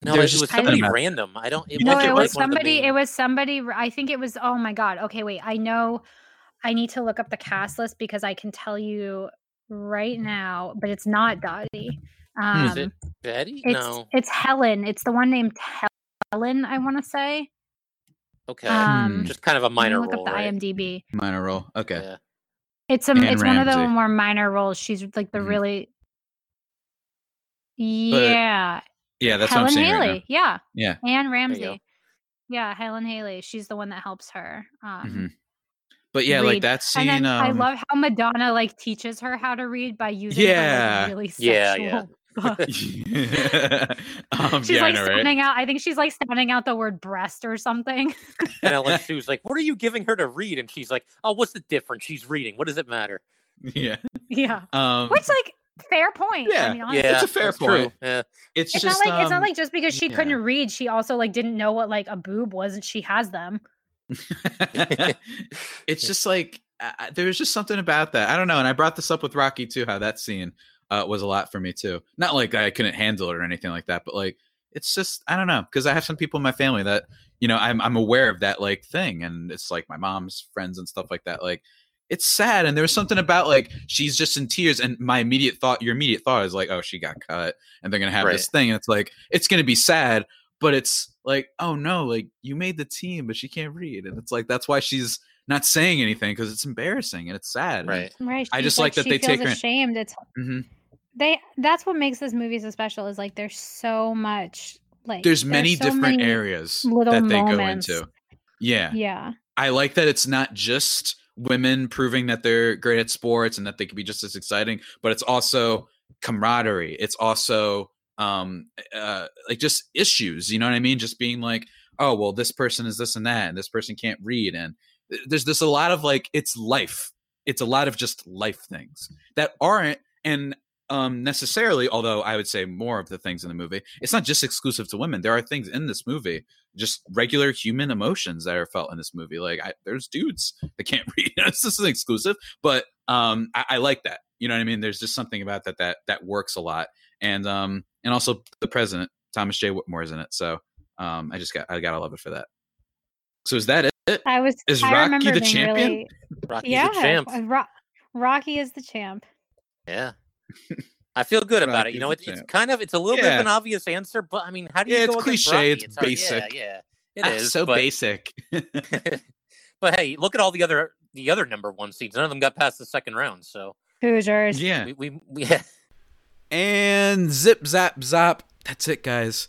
No, it was something somebody about- random. I don't it no, wasn't it was one of the somebody. It was somebody. r- I think it was. Oh my god. Okay, wait. I know. I need to look up the cast list because I can tell you right now, but it's not Dottie. Um, Is it Betty? It's no. it's Helen. It's the one named Helen. I want to say. Okay. Um, Just kind of a let me minor look role, up the right? IMDb. minor role. Okay, Yeah. It's a. Anne It's one of the more minor roles. She's like the Mhm. really. Yeah, yeah, that's Helen what I'm saying Haley. right yeah, Yeah, Anne. Ramsey. Yeah, Helen Haley. She's the one that helps her. Um, Mhm. but yeah, like read. that scene. And then I um, love how Madonna like teaches her how to read by using Yeah. like, really Yeah, sexual yeah. Book. um, She's yeah, I like know, right? sounding out. I think she's like sounding out the word breast or something. And Ellen Sue's like, "What are you giving her to read?" And she's like, "Oh, what's the difference? She's reading. What does it matter?" Yeah, yeah, um, which like fair point. Yeah, I mean. Yeah, It's a fair that's true. point. Yeah. it's, It's just not like it's not um, like just because she yeah. couldn't read, she also like didn't know what like a boob was, and she has them. it's just like uh, there was just something about that. I don't know, and I brought this up with Rocky too. How that scene uh, was a lot for me too. Not like I couldn't handle it or anything like that, but like it's just I don't know because I have some people in my family that you know I'm I'm aware of that like thing, and it's like my mom's friends and stuff like that. Like it's sad, and there was something about like she's just in tears, and my immediate thought, your immediate thought is like, oh, she got cut, and they're gonna have this thing, and it's like it's gonna be sad, but it's like oh no, like you made the team, but she can't read, and it's like that's why she's not saying anything because it's embarrassing and it's sad. Right. Right. I just like that she they feels take her- ashamed. It's Mhm. They. That's what makes this movie so special. Is like there's so much like There's many so different many areas little that they moments. go into. Yeah. Yeah. I like that it's not just women proving that they're great at sports and that they can be just as exciting, but it's also camaraderie. It's also um uh like just issues, you know what I mean? Just being like, oh well, this person is this and that, and this person can't read, and there's there's a lot of like it's life. It's a lot of just life things that aren't and um necessarily, although I would say more of the things in the movie, it's not just exclusive to women. There are things in this movie just regular human emotions that are felt in this movie. Like I, there's dudes that can't read. this isn't exclusive, but um, I, I like that. You know what I mean? There's just something about that that that works a lot, and um, and also the president Thomas J. Whitmore is in it, so um, I just got I gotta love it for that. So is that it? I was. Is I Rocky the champion? Really, Rocky's yeah, the champ. Ro- Rocky is the champ. Yeah. I feel good about it. You know, the it's, it's kind of it's a little bit of an obvious answer, but I mean, how do you Yeah, it's against cliche, Rocky? it's hard- basic. Yeah, yeah, it Ah, is. so but, basic. but hey, look at all the other the other number one seeds. None of them got past the second round. So Hoosiers. yeah. we, we, we yeah. And zip zap zop. That's it, guys.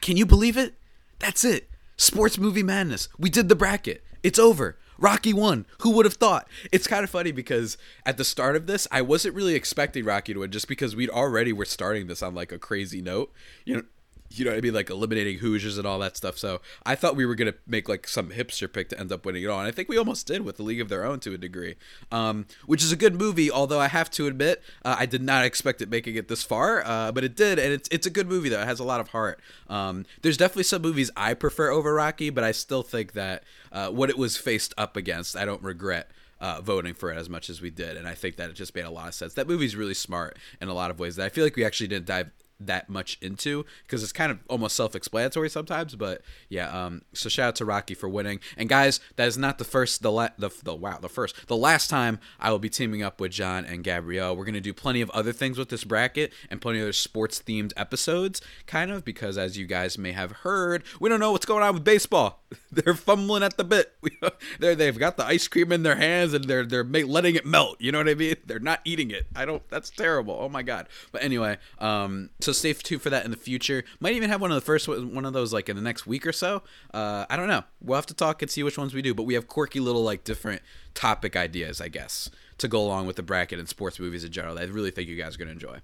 Can you believe it? That's it. Sports movie madness. We did the bracket. It's over. Rocky won. Who would have thought? It's kind of funny because at the start of this, I wasn't really expecting Rocky to win just because we'd already were starting this on like a crazy note. You know, you know what I mean, like eliminating Hoosiers and all that stuff. So I thought we were gonna make like some hipster pick to end up winning it all, and I think we almost did with the League of Their Own to a degree, um, which is a good movie. Although I have to admit, uh, I did not expect it making it this far, uh, but it did, and it's it's a good movie though. It has a lot of heart. Um, there's definitely some movies I prefer over Rocky, but I still think that uh, what it was faced up against, I don't regret uh, voting for it as much as we did, and I think that it just made a lot of sense. That movie's really smart in a lot of ways that I feel like we actually didn't dive that much into because it's kind of almost self-explanatory sometimes but yeah um so shout out to rocky for winning. And guys that is not the first the la- the, the wow the first the last time i will be teaming up with john and gabrielle. We're to do plenty of other things with this bracket and plenty of other sports themed episodes kind of because as you guys may have heard we don't know what's going on with baseball. They're fumbling at the bit. They're, they've got the ice cream in their hands and they're they're letting it melt. You know what i mean? They're not eating it. I don't that's terrible. Oh my god. But anyway um so stay tuned for that in the future might even have one of the first one of those like in the next week or so uh i don't know we'll have to talk and see which ones we do but we have quirky little like different topic ideas i guess to go along with the bracket and sports movies in general that i really think you guys are going to enjoy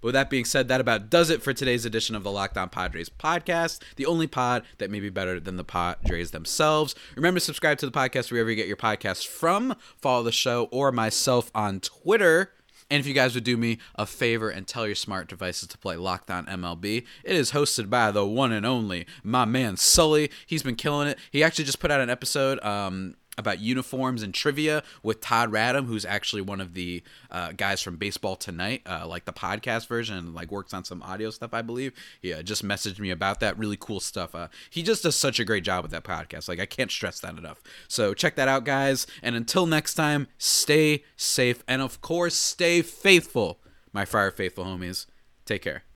but with that being said, that about does it for today's edition of the Locked On Padres podcast, the only pod that may be better than the Padres themselves. Remember to subscribe to the podcast wherever you get your podcasts from. Follow the show or myself on Twitter. And if you guys would do me a favor and tell your smart devices to play Locked On MLB, it is hosted by the one and only my man Sully. He's been killing it. He actually just put out an episode um, about uniforms and trivia with Todd Radom, who's actually one of the uh, guys from Baseball Tonight, uh, like the podcast version, like works on some audio stuff, I believe. He uh, just messaged me about that. Really cool stuff. Uh, he just does such a great job with that podcast. Like I can't stress that enough. So check that out, guys. And until next time, stay safe and of course stay faithful, my Friar Faithful homies. Take care.